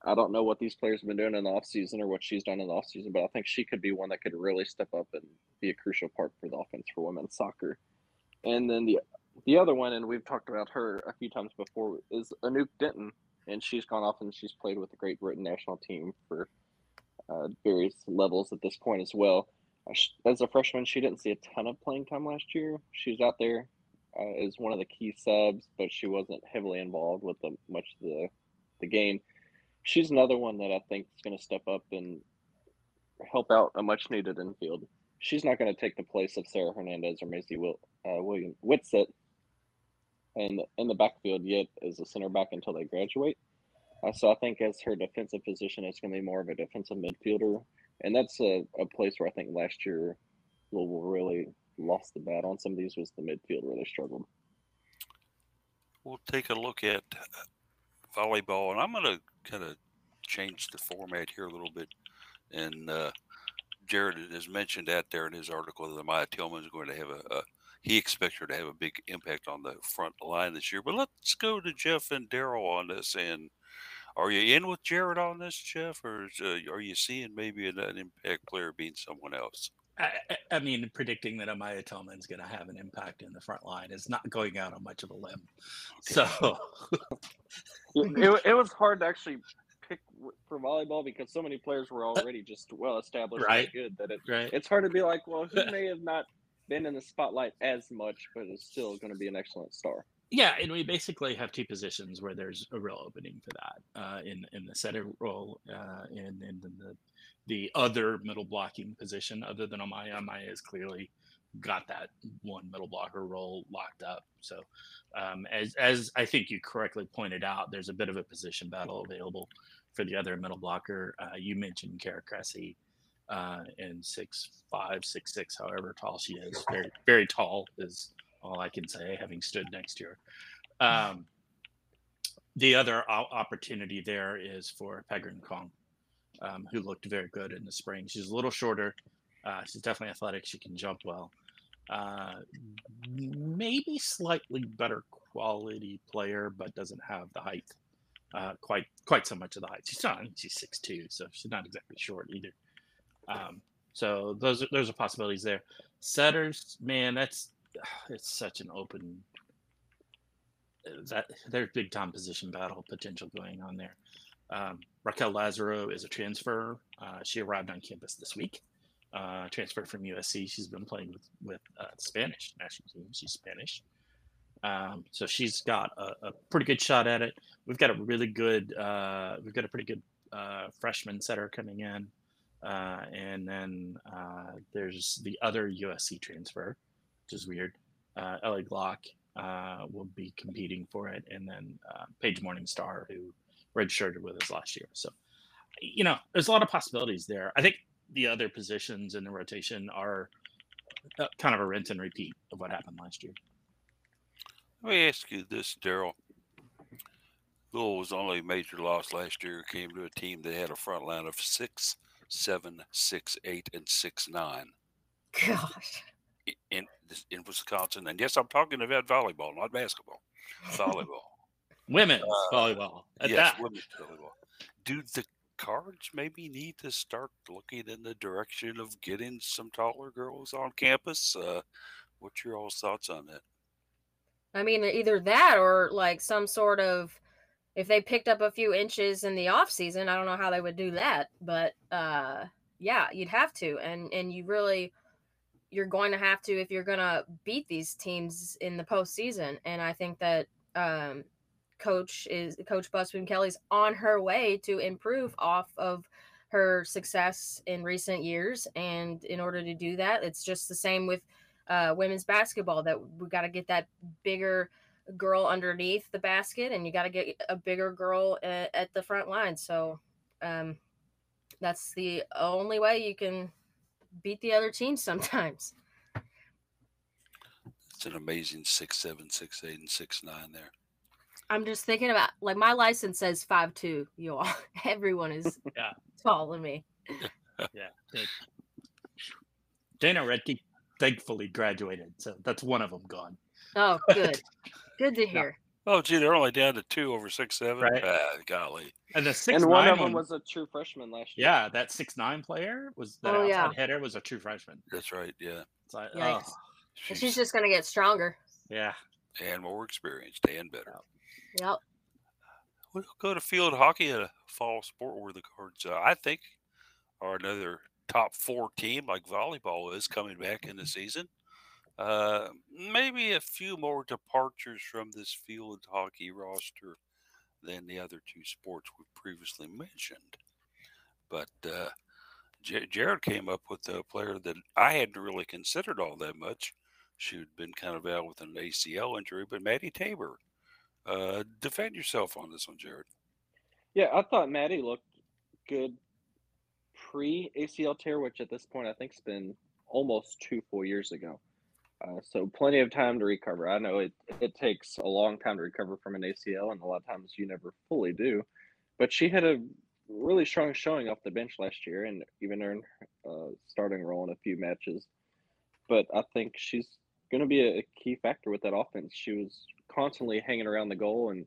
I don't know what these players have been doing in the offseason or what she's done in the offseason, but I think she could be one that could really step up and be a crucial part for the offense for women's soccer. And then the the other one, and we've talked about her a few times before, is Anouk Denton, and she's gone off and she's played with the Great Britain national team for uh, various levels at this point as well. Uh, as a freshman, she didn't see a ton of playing time last year. She was out there uh, as one of the key subs, but she wasn't heavily involved with the, much of the the game she's another one that I think is going to step up and help out a much needed infield. She's not going to take the place of Sarah Hernandez or Macy Will, uh, William Whitsett and in the backfield yet as a center back until they graduate. Uh, so I think as her defensive position, it's going to be more of a defensive midfielder, and that's a, a place where I think last year Louisville really lost the bat on some of these was the midfield where they struggled. We'll take a look at volleyball, and I'm going to kind of change the format here a little bit. And uh, Jared has mentioned that there in his article that Amaya Tillman is going to have a, a, he expects her to have a big impact on the front line this year. But let's go to Jeff and Daryl on this. And are you in with Jared on this, Jeff, or is, uh, are you seeing maybe an, an impact player being someone else? I, I, mean, predicting that Amaya Tillman is going to have an impact in the front line is not going out on much of a limb. So it, it was hard to actually pick for volleyball because so many players were already just well established Right. and good that it, Right. it's hard to be like, well, he may have not been in the spotlight as much, but is still going to be an excellent star. Yeah, and we basically have two positions where there's a real opening for that uh, in in the setter role uh, and and in the the other middle blocking position. Other than Amaya, Amaya has clearly got that one middle blocker role locked up. So, um, as as I think you correctly pointed out, there's a bit of a position battle available for the other middle blocker. Uh, you mentioned Cara Cresse. Uh, and six five, six six, however tall she is, very very tall is all I can say, having stood next to her. Um, the other opportunity there is for Phekran Kong, um, who looked very good in the spring. She's a little shorter. Uh, she's definitely athletic. She can jump well. Uh, maybe slightly better quality player, but doesn't have the height. Uh, quite quite so much of the height. She's not. She's six two, so she's not exactly short either. Um, so those are, those are possibilities there. Setters, man, that's it's such an open that there's big time position battle potential going on there. Um, Raquel Lazaro is a transfer. Uh, she arrived on campus this week. Uh, transferred from USC. She's been playing with with uh, Spanish national team. She's Spanish, um, so she's got a, a pretty good shot at it. We've got a really good. Uh, we've got a pretty good uh, freshman setter coming in, uh, and then uh, there's the other USC transfer, which is weird. Ellie Glock will be competing for it, and then Paige Morningstar, who redshirted with us last year. So, you know, there's a lot of possibilities there. I think the other positions in the rotation are uh, kind of a rinse and repeat of what happened last year. Let me ask you this, Daryl. Louisville's only major loss last year came to a team that had a front line of six, seven, six, eight, and six nine Gosh. in in Wisconsin. And yes, I'm talking about volleyball, not basketball. Volleyball. Women's Uh, volleyball. At yes, that. women's volleyball. Do the cards maybe need to start looking in the direction of getting some taller girls on campus? Uh, what's your all's thoughts on that? I mean, either that or like some sort of if they picked up a few inches in the off season, I don't know how they would do that, but uh yeah, you'd have to. And and you really you're going to have to if you're going to beat these teams in the postseason. And I think that um coach is coach Busboom Kelly's on her way to improve off of her success in recent years. And in order to do that it's just the same with uh, women's basketball that we got to get that bigger girl underneath the basket and you got to get a bigger girl at, at the front line. So um, that's the only way you can beat the other teams sometimes. It's an amazing six, seven, six, eight, and six nine there. I'm just thinking about like my license says five two you all everyone is Yeah. taller than me Yeah. Dana Rettke thankfully graduated, so that's one of them gone. oh good good to hear Oh, gee, they're only down to two over six, seven. Right. Ah, golly. And the six and one nine of them one- was a true freshman last year. yeah, that six nine player was that Oh, outside yeah. header was a true freshman. That's right. Yeah. It's like, oh, she's just gonna get stronger yeah. and more experienced and better. Yep We'll go to field hockey, a fall sport where the cards, uh, I think, are another top four team like volleyball is coming back in the season. Uh, maybe a few more departures from this field hockey roster than the other two sports we previously mentioned. But uh, J- Jared came up with a player that I hadn't really considered all that much. She had been kind of out with an ACL injury, but Maddie Tabor. Uh, defend yourself on this one, Jared. Yeah, I thought Maddie looked good pre ACL tear, which at this point I think's been almost two full years ago. Uh, so plenty of time to recover. I know it it takes a long time to recover from an ACL, and a lot of times you never fully do. But she had a really strong showing off the bench last year, and even earned uh, starting role in a few matches. But I think she's going to be a, a key factor with that offense. She was constantly hanging around the goal and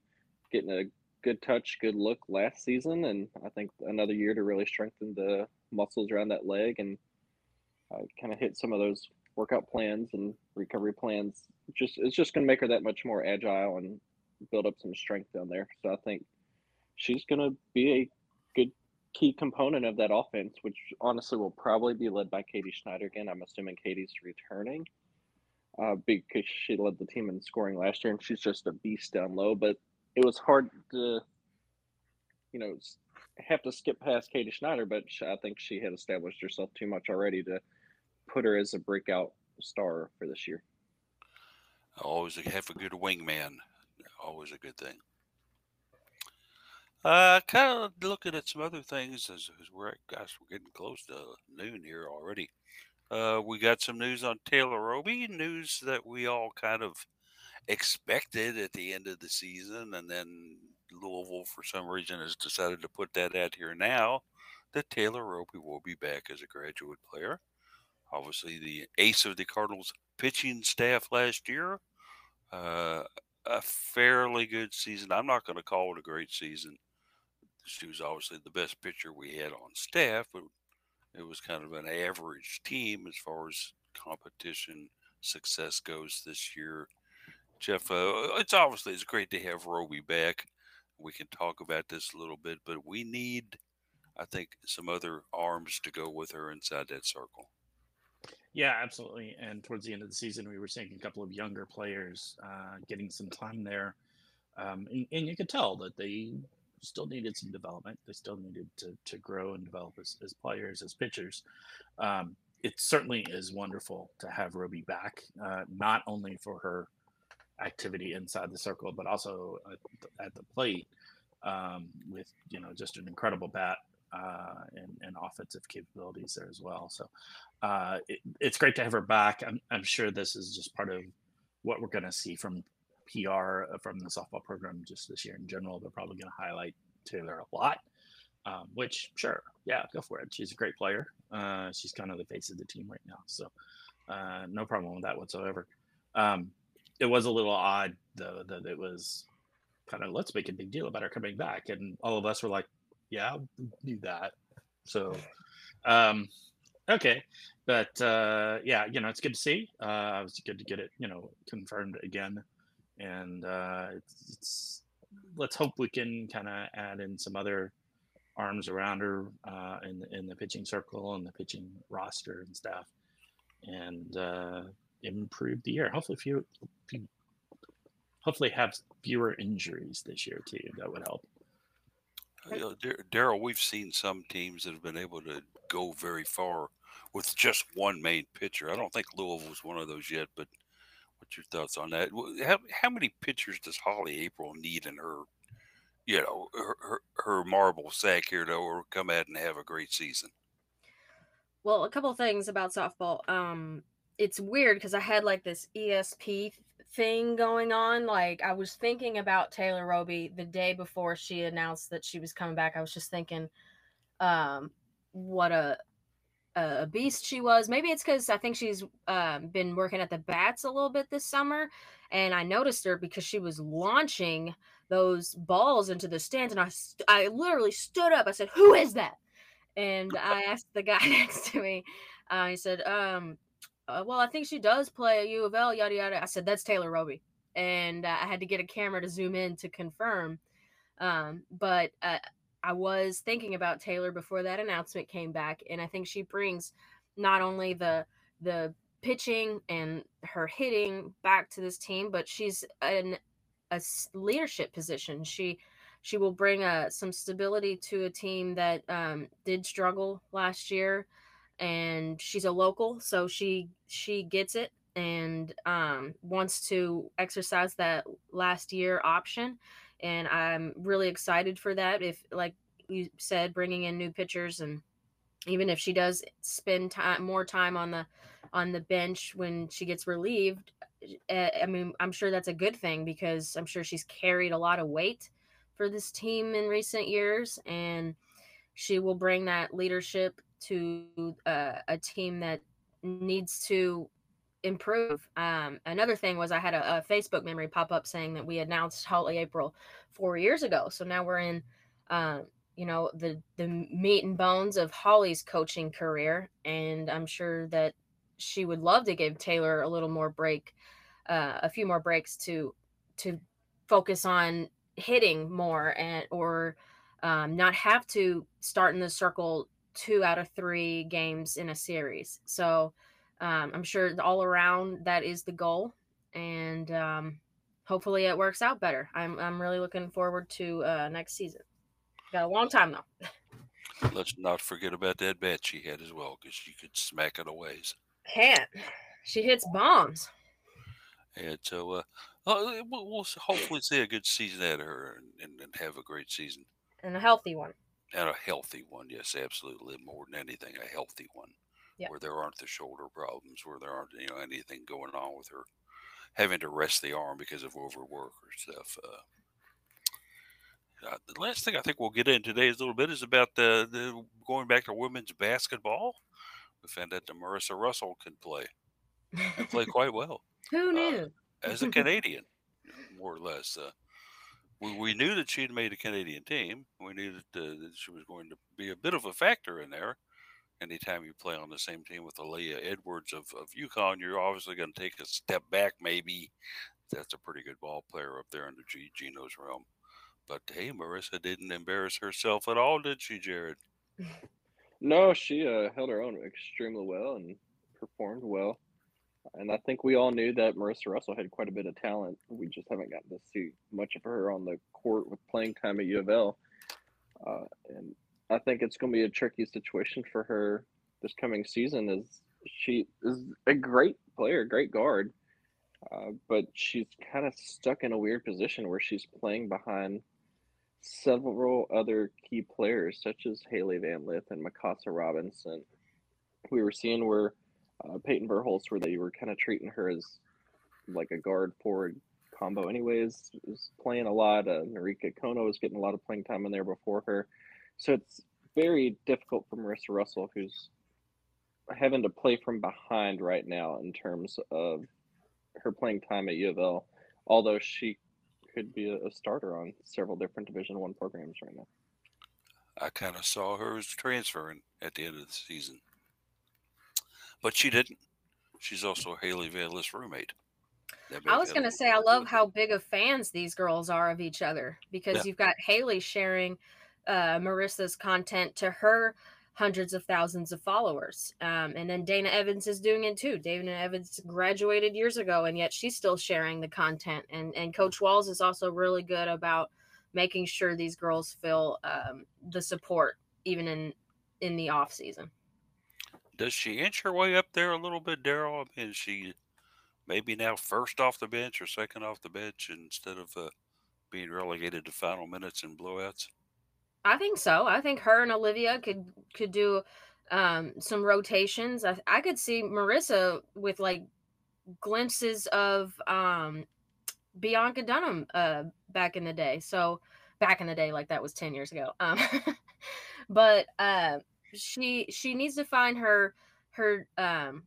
getting a good touch, good look last season, and I think another year to really strengthen the muscles around that leg and uh, kind of hit some of those workout plans and recovery plans. Just it's just going to make her that much more agile and build up some strength down there. So I think she's going to be a good key component of that offense, which honestly will probably be led by Katie Schneider again. I'm assuming Katie's returning uh, because she led the team in scoring last year, and she's just a beast down low. But it was hard to, you know, have to skip past Katie Schneider, but I think she had established herself too much already to put her as a breakout star for this year. Always have a good wingman. Always a good thing. Uh, kind of looking at some other things as, as we're gosh, we're getting close to noon here already. Uh, we got some news on Taylor Roby, news that we all kind of expected at the end of the season, and then Louisville, for some reason, has decided to put that out here now that Taylor Roby will be back as a graduate player. Obviously, the ace of the Cardinals pitching staff last year. Uh, a fairly good season. I'm not going to call it a great season she was obviously the best pitcher we had on staff, but it was kind of an average team as far as competition success goes this year. Jeff, uh, it's obviously it's great to have Roby back. We can talk about this a little bit, but we need, I think, some other arms to go with her inside that circle. Yeah, absolutely. And towards the end of the season, we were seeing a couple of younger players uh, getting some time there. Um, and, and, you could tell that they still needed some development. They still needed to, to grow and develop as, as players, as pitchers. Um, it certainly is wonderful to have Roby back, uh, not only for her activity inside the circle, but also at the, at the plate um, with you know just an incredible bat uh, and, and, offensive capabilities there as well. So uh, it, it's great to have her back. I'm, I'm, sure this is just part of what we're going to see from PR uh, from the softball program just this year in general. They're probably going to highlight Taylor a lot, um, which, sure, yeah, go for it. She's a great player. Uh, she's kind of the face of the team right now. So, uh, no problem with that whatsoever. Um, it was a little odd, though, that it was kind of let's make a big deal about her coming back. And all of us were like, yeah, do that. So, um, okay. But uh, yeah, you know, it's good to see. Uh, it was good to get it, you know, confirmed again and uh, it's, it's, let's hope we can kind of add in some other arms around her uh, in the, in the pitching circle and the pitching roster and stuff, and uh, improve the year. Hopefully, few, few, hopefully have fewer injuries this year too. That would help. You know, Daryl, we've seen some teams that have been able to go very far with just one main pitcher. I don't think Louisville was one of those yet, but What's your thoughts on that? How, how many pitchers does Holly Aprile need in her, you know, her, her, her marble sack here to come out and have a great season? Well, a couple things about softball. Um, it's weird because I had like this ESP thing going on. Like I was thinking about Taylor Roby the day before she announced that she was coming back. I was just thinking, um, what a a beast she was. Maybe it's because I think she's um, been working at the bats a little bit this summer, and I noticed her because she was launching those balls into the stands, and I st- I literally stood up. I said, "Who is that?" And I asked the guy next to me. Uh, he said, um, uh, "Well, I think she does play at U of L." Yada yada. I said, "That's Taylor Roby," and uh, I had to get a camera to zoom in to confirm. Um, but uh, I was thinking about Taylor before that announcement came back, and I think she brings not only the the pitching and her hitting back to this team, but she's in a leadership position. She she will bring a, uh, some stability to a team that um, did struggle last year, and she's a local, so she she gets it and um, wants to exercise that last year option and I'm really excited for that. If, like you said, bringing in new pitchers, and even if she does spend time more time on the on the bench when she gets relieved, eh, I mean, I'm sure that's a good thing because I'm sure she's carried a lot of weight for this team in recent years, and she will bring that leadership to uh, a team that needs to improve. Um, another thing was I had a, a, Facebook memory pop up saying that we announced Holly Aprile four years ago. So now we're in, uh, you know, the the meat and bones of Holly's coaching career, and I'm sure that she would love to give Taylor a little more break, uh, a few more breaks to to focus on hitting more and or um, not have to start in the circle two out of three games in a series. So um, I'm sure all around that is the goal, and um, hopefully it works out better. I'm I'm really looking forward to uh, next season. Got a long time though. Let's not forget about that bat she had as well, because she could smack it away. Can't. She hits bombs. And so, uh, uh, we'll, we'll hopefully see a good season out of her and, and have a great season and a healthy one. And a healthy one, yes, absolutely. More than anything, a healthy one. Yeah. Where there aren't the shoulder problems, where there aren't you know anything going on with her having to rest the arm because of overwork or stuff. Uh, uh, the last thing I think we'll get in today is a little bit is about the, the going back to women's basketball. We found out that Merissah Russell can play and play quite well. Who knew? Uh, as a Canadian, more or less. Uh, we, we knew that she had made a Canadian team. We knew that, uh, that she was going to be a bit of a factor in there. Anytime you play on the same team with Aaliyah Edwards of, of UConn, you're obviously going to take a step back, maybe. That's a pretty good ball player up there in the G- Gino's realm. But hey, Merissah didn't embarrass herself at all, did she, Jared? No, she uh, held her own extremely well and performed well. And I think we all knew that Merissah Russell had quite a bit of talent. We just haven't gotten to see much of her on the court with playing time at U of L. Uh, and I think it's going to be a tricky situation for her this coming season. Is she is a great player, great guard, uh, but she's kind of stuck in a weird position where she's playing behind several other key players, such as Hailey Van Lith and Mykasa Robinson. We were seeing where uh, Peyton Verhulst, where they were kind of treating her as like a guard forward combo, anyways, was playing a lot. Uh, Norika Konno was getting a lot of playing time in there before her. So it's very difficult for Merissah Russell, who's having to play from behind right now in terms of her playing time at U of L, although she could be a, starter on several different Division One programs right now. I kind of saw her as transferring at the end of the season but she didn't. She's also Hailey Van Lith's roommate. I was going to say, I love how big of fans these girls are of each other because yeah. you've got Hailey sharing uh, Merissah's content to her hundreds of thousands of followers. Um, and then Dana Evans is doing it too. Dana Evans graduated years ago, and yet she's still sharing the content. And, and Coach Walz is also really good about making sure these girls feel um, the support even in in the off season does she inch her way up there a little bit, Daryl? I mean, she maybe now first off the bench or second off the bench instead of uh, being relegated to final minutes and blowouts? I think so. I think her and Olivia could could do um, some rotations. I, I could see Merissah with like glimpses of um, Bianca Dunham uh, back in the day. So back in the day, like that was ten years ago. Um, but uh, she she needs to find her her um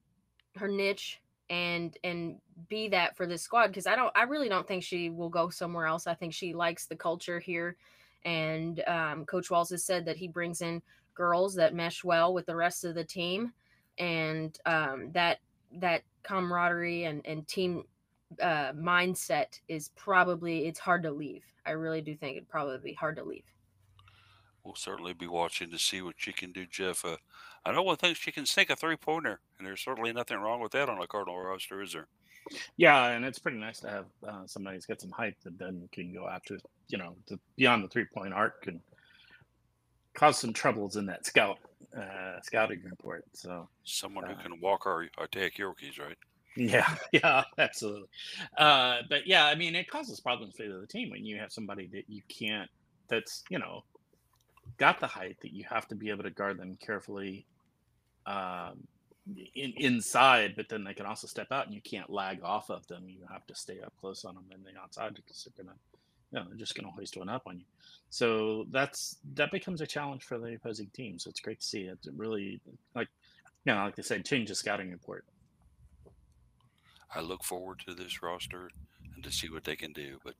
her niche and and be that for this squad because I don't I really don't think she will go somewhere else. I think she likes the culture here, and um, Coach Walz has said that he brings in girls that mesh well with the rest of the team, and um, that that camaraderie and and team uh, mindset is probably it's hard to leave. I really do think it'd probably be hard to leave we'll certainly be watching to see what she can do, Jeff. Uh, I know one thing she can sink a three pointer, and there's certainly nothing wrong with that on a Cardinal roster, is there? Yeah, and it's pretty nice to have uh, somebody who's got some height that then can go after, you know, the, beyond the three point arc and cause some troubles in that scout uh, scouting report. So someone who uh can walk our attack Yorkies, right? Yeah, yeah, absolutely. Uh, but yeah, I mean, it causes problems for the team when you have somebody that you can't. That's you know got the height that you have to be able to guard them carefully um, in, inside, but then they can also step out and you can't lag off of them. You have to stay up close on them and the outside because they're gonna, you know, they're just gonna hoist one up on you. So that's that becomes a challenge for the opposing team. So it's great to see it. really, like, you know, like they said, change the scouting report. I look forward to this roster and to see what they can do. But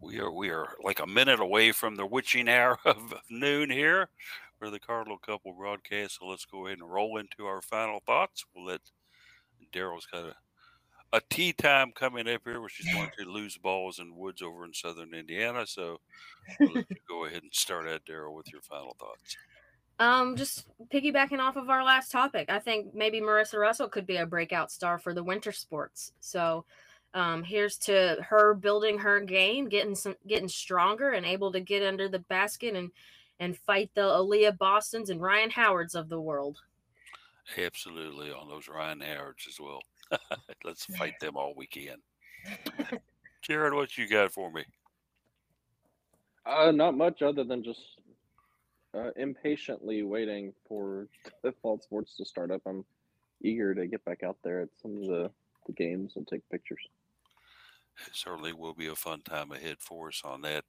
we are we are like a minute away from the witching hour of noon here for the Cardinal Couple broadcast. So let's go ahead and roll into our final thoughts. We'll let Daryl's got a, a tee time coming up here, which is going to lose balls in woods over in southern Indiana. So you go ahead and start out, Daryl, with your final thoughts. Um, just piggybacking off of our last topic, I think maybe Merissah Russell could be a breakout star for the winter sports. So um, here's to her building her game, getting some getting stronger and able to get under the basket and and fight the Aaliyah Boston's and Rhyne Howards of the world. Absolutely on those Rhyne Howards as well. Let's fight them all weekend. Jared, what you got for me? Uh, not much other than just uh, impatiently waiting for the fall sports to start up. I'm eager to get back out there at some of the, the games and take pictures. It certainly will be a fun time ahead for us on that.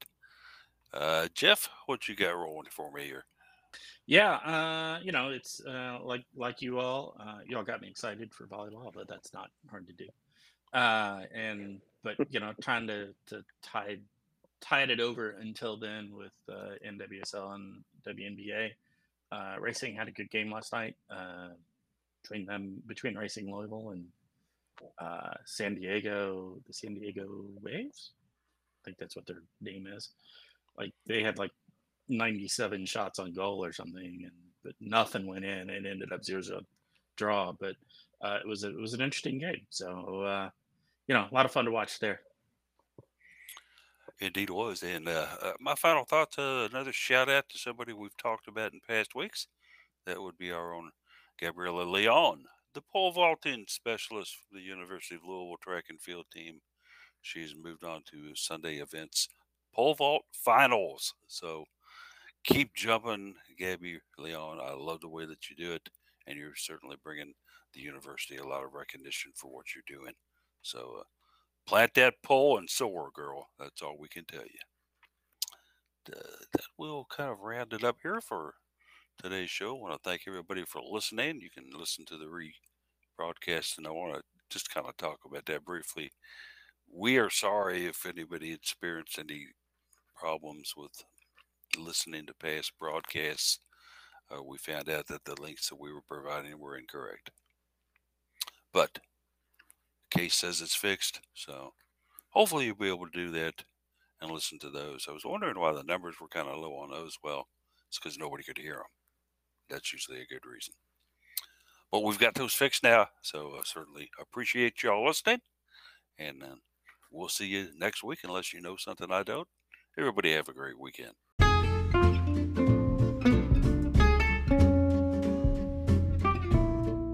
Uh, Jeff, what you got rolling for me here? Yeah, uh, you know, it's uh, like like you all, uh, you all got me excited for volleyball, but that's not hard to do. Uh, and but you know, trying to to tide tide it over until then with uh, NWSL and WNBA. Uh, Racing had a good game last night uh, between them between Racing Louisville and uh, San Diego, the San Diego Waves. I think that's what their name is. Like they had like 97 shots on goal or something, and but nothing went in. and ended up zero zero draw, but uh, it was a, it was an interesting game. So uh, you know, a lot of fun to watch there. Indeed was. And uh, uh, my final thoughts, uh, another shout out to somebody we've talked about in past weeks. That would be our own Gabriela Leon, the pole vaulting specialist for the University of Louisville track and field team. She's moved on to Sunday events, pole vault finals. So keep jumping, Gabby Leon. I love the way that you do it. And you're certainly bringing the university a lot of recognition for what you're doing. So, uh, plant that pole and soar, girl. That's all we can tell you. Uh, that will kind of round it up here for today's show. I want to thank everybody for listening. You can listen to the rebroadcast, and I want to just kind of talk about that briefly. We are sorry if anybody experienced any problems with listening to past broadcasts. Uh, we found out that the links that we were providing were incorrect. But the case says it's fixed. So hopefully you'll be able to do that and listen to those. I was wondering why the numbers were kind of low on those. Well, it's because nobody could hear them. That's usually a good reason. But we've got those fixed now. So I certainly appreciate y'all listening. And uh, we'll see you next week unless you know something I don't. Everybody have a great weekend.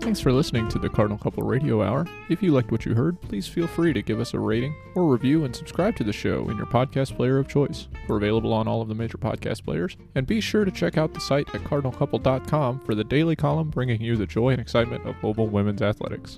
Thanks for listening to the Cardinal Couple Radio Hour. If you liked what you heard, please feel free to give us a rating or review and subscribe to the show in your podcast player of choice. We're available on all of the major podcast players. And be sure to check out the site at cardinalcouple.com for the daily column bringing you the joy and excitement of mobile women's athletics.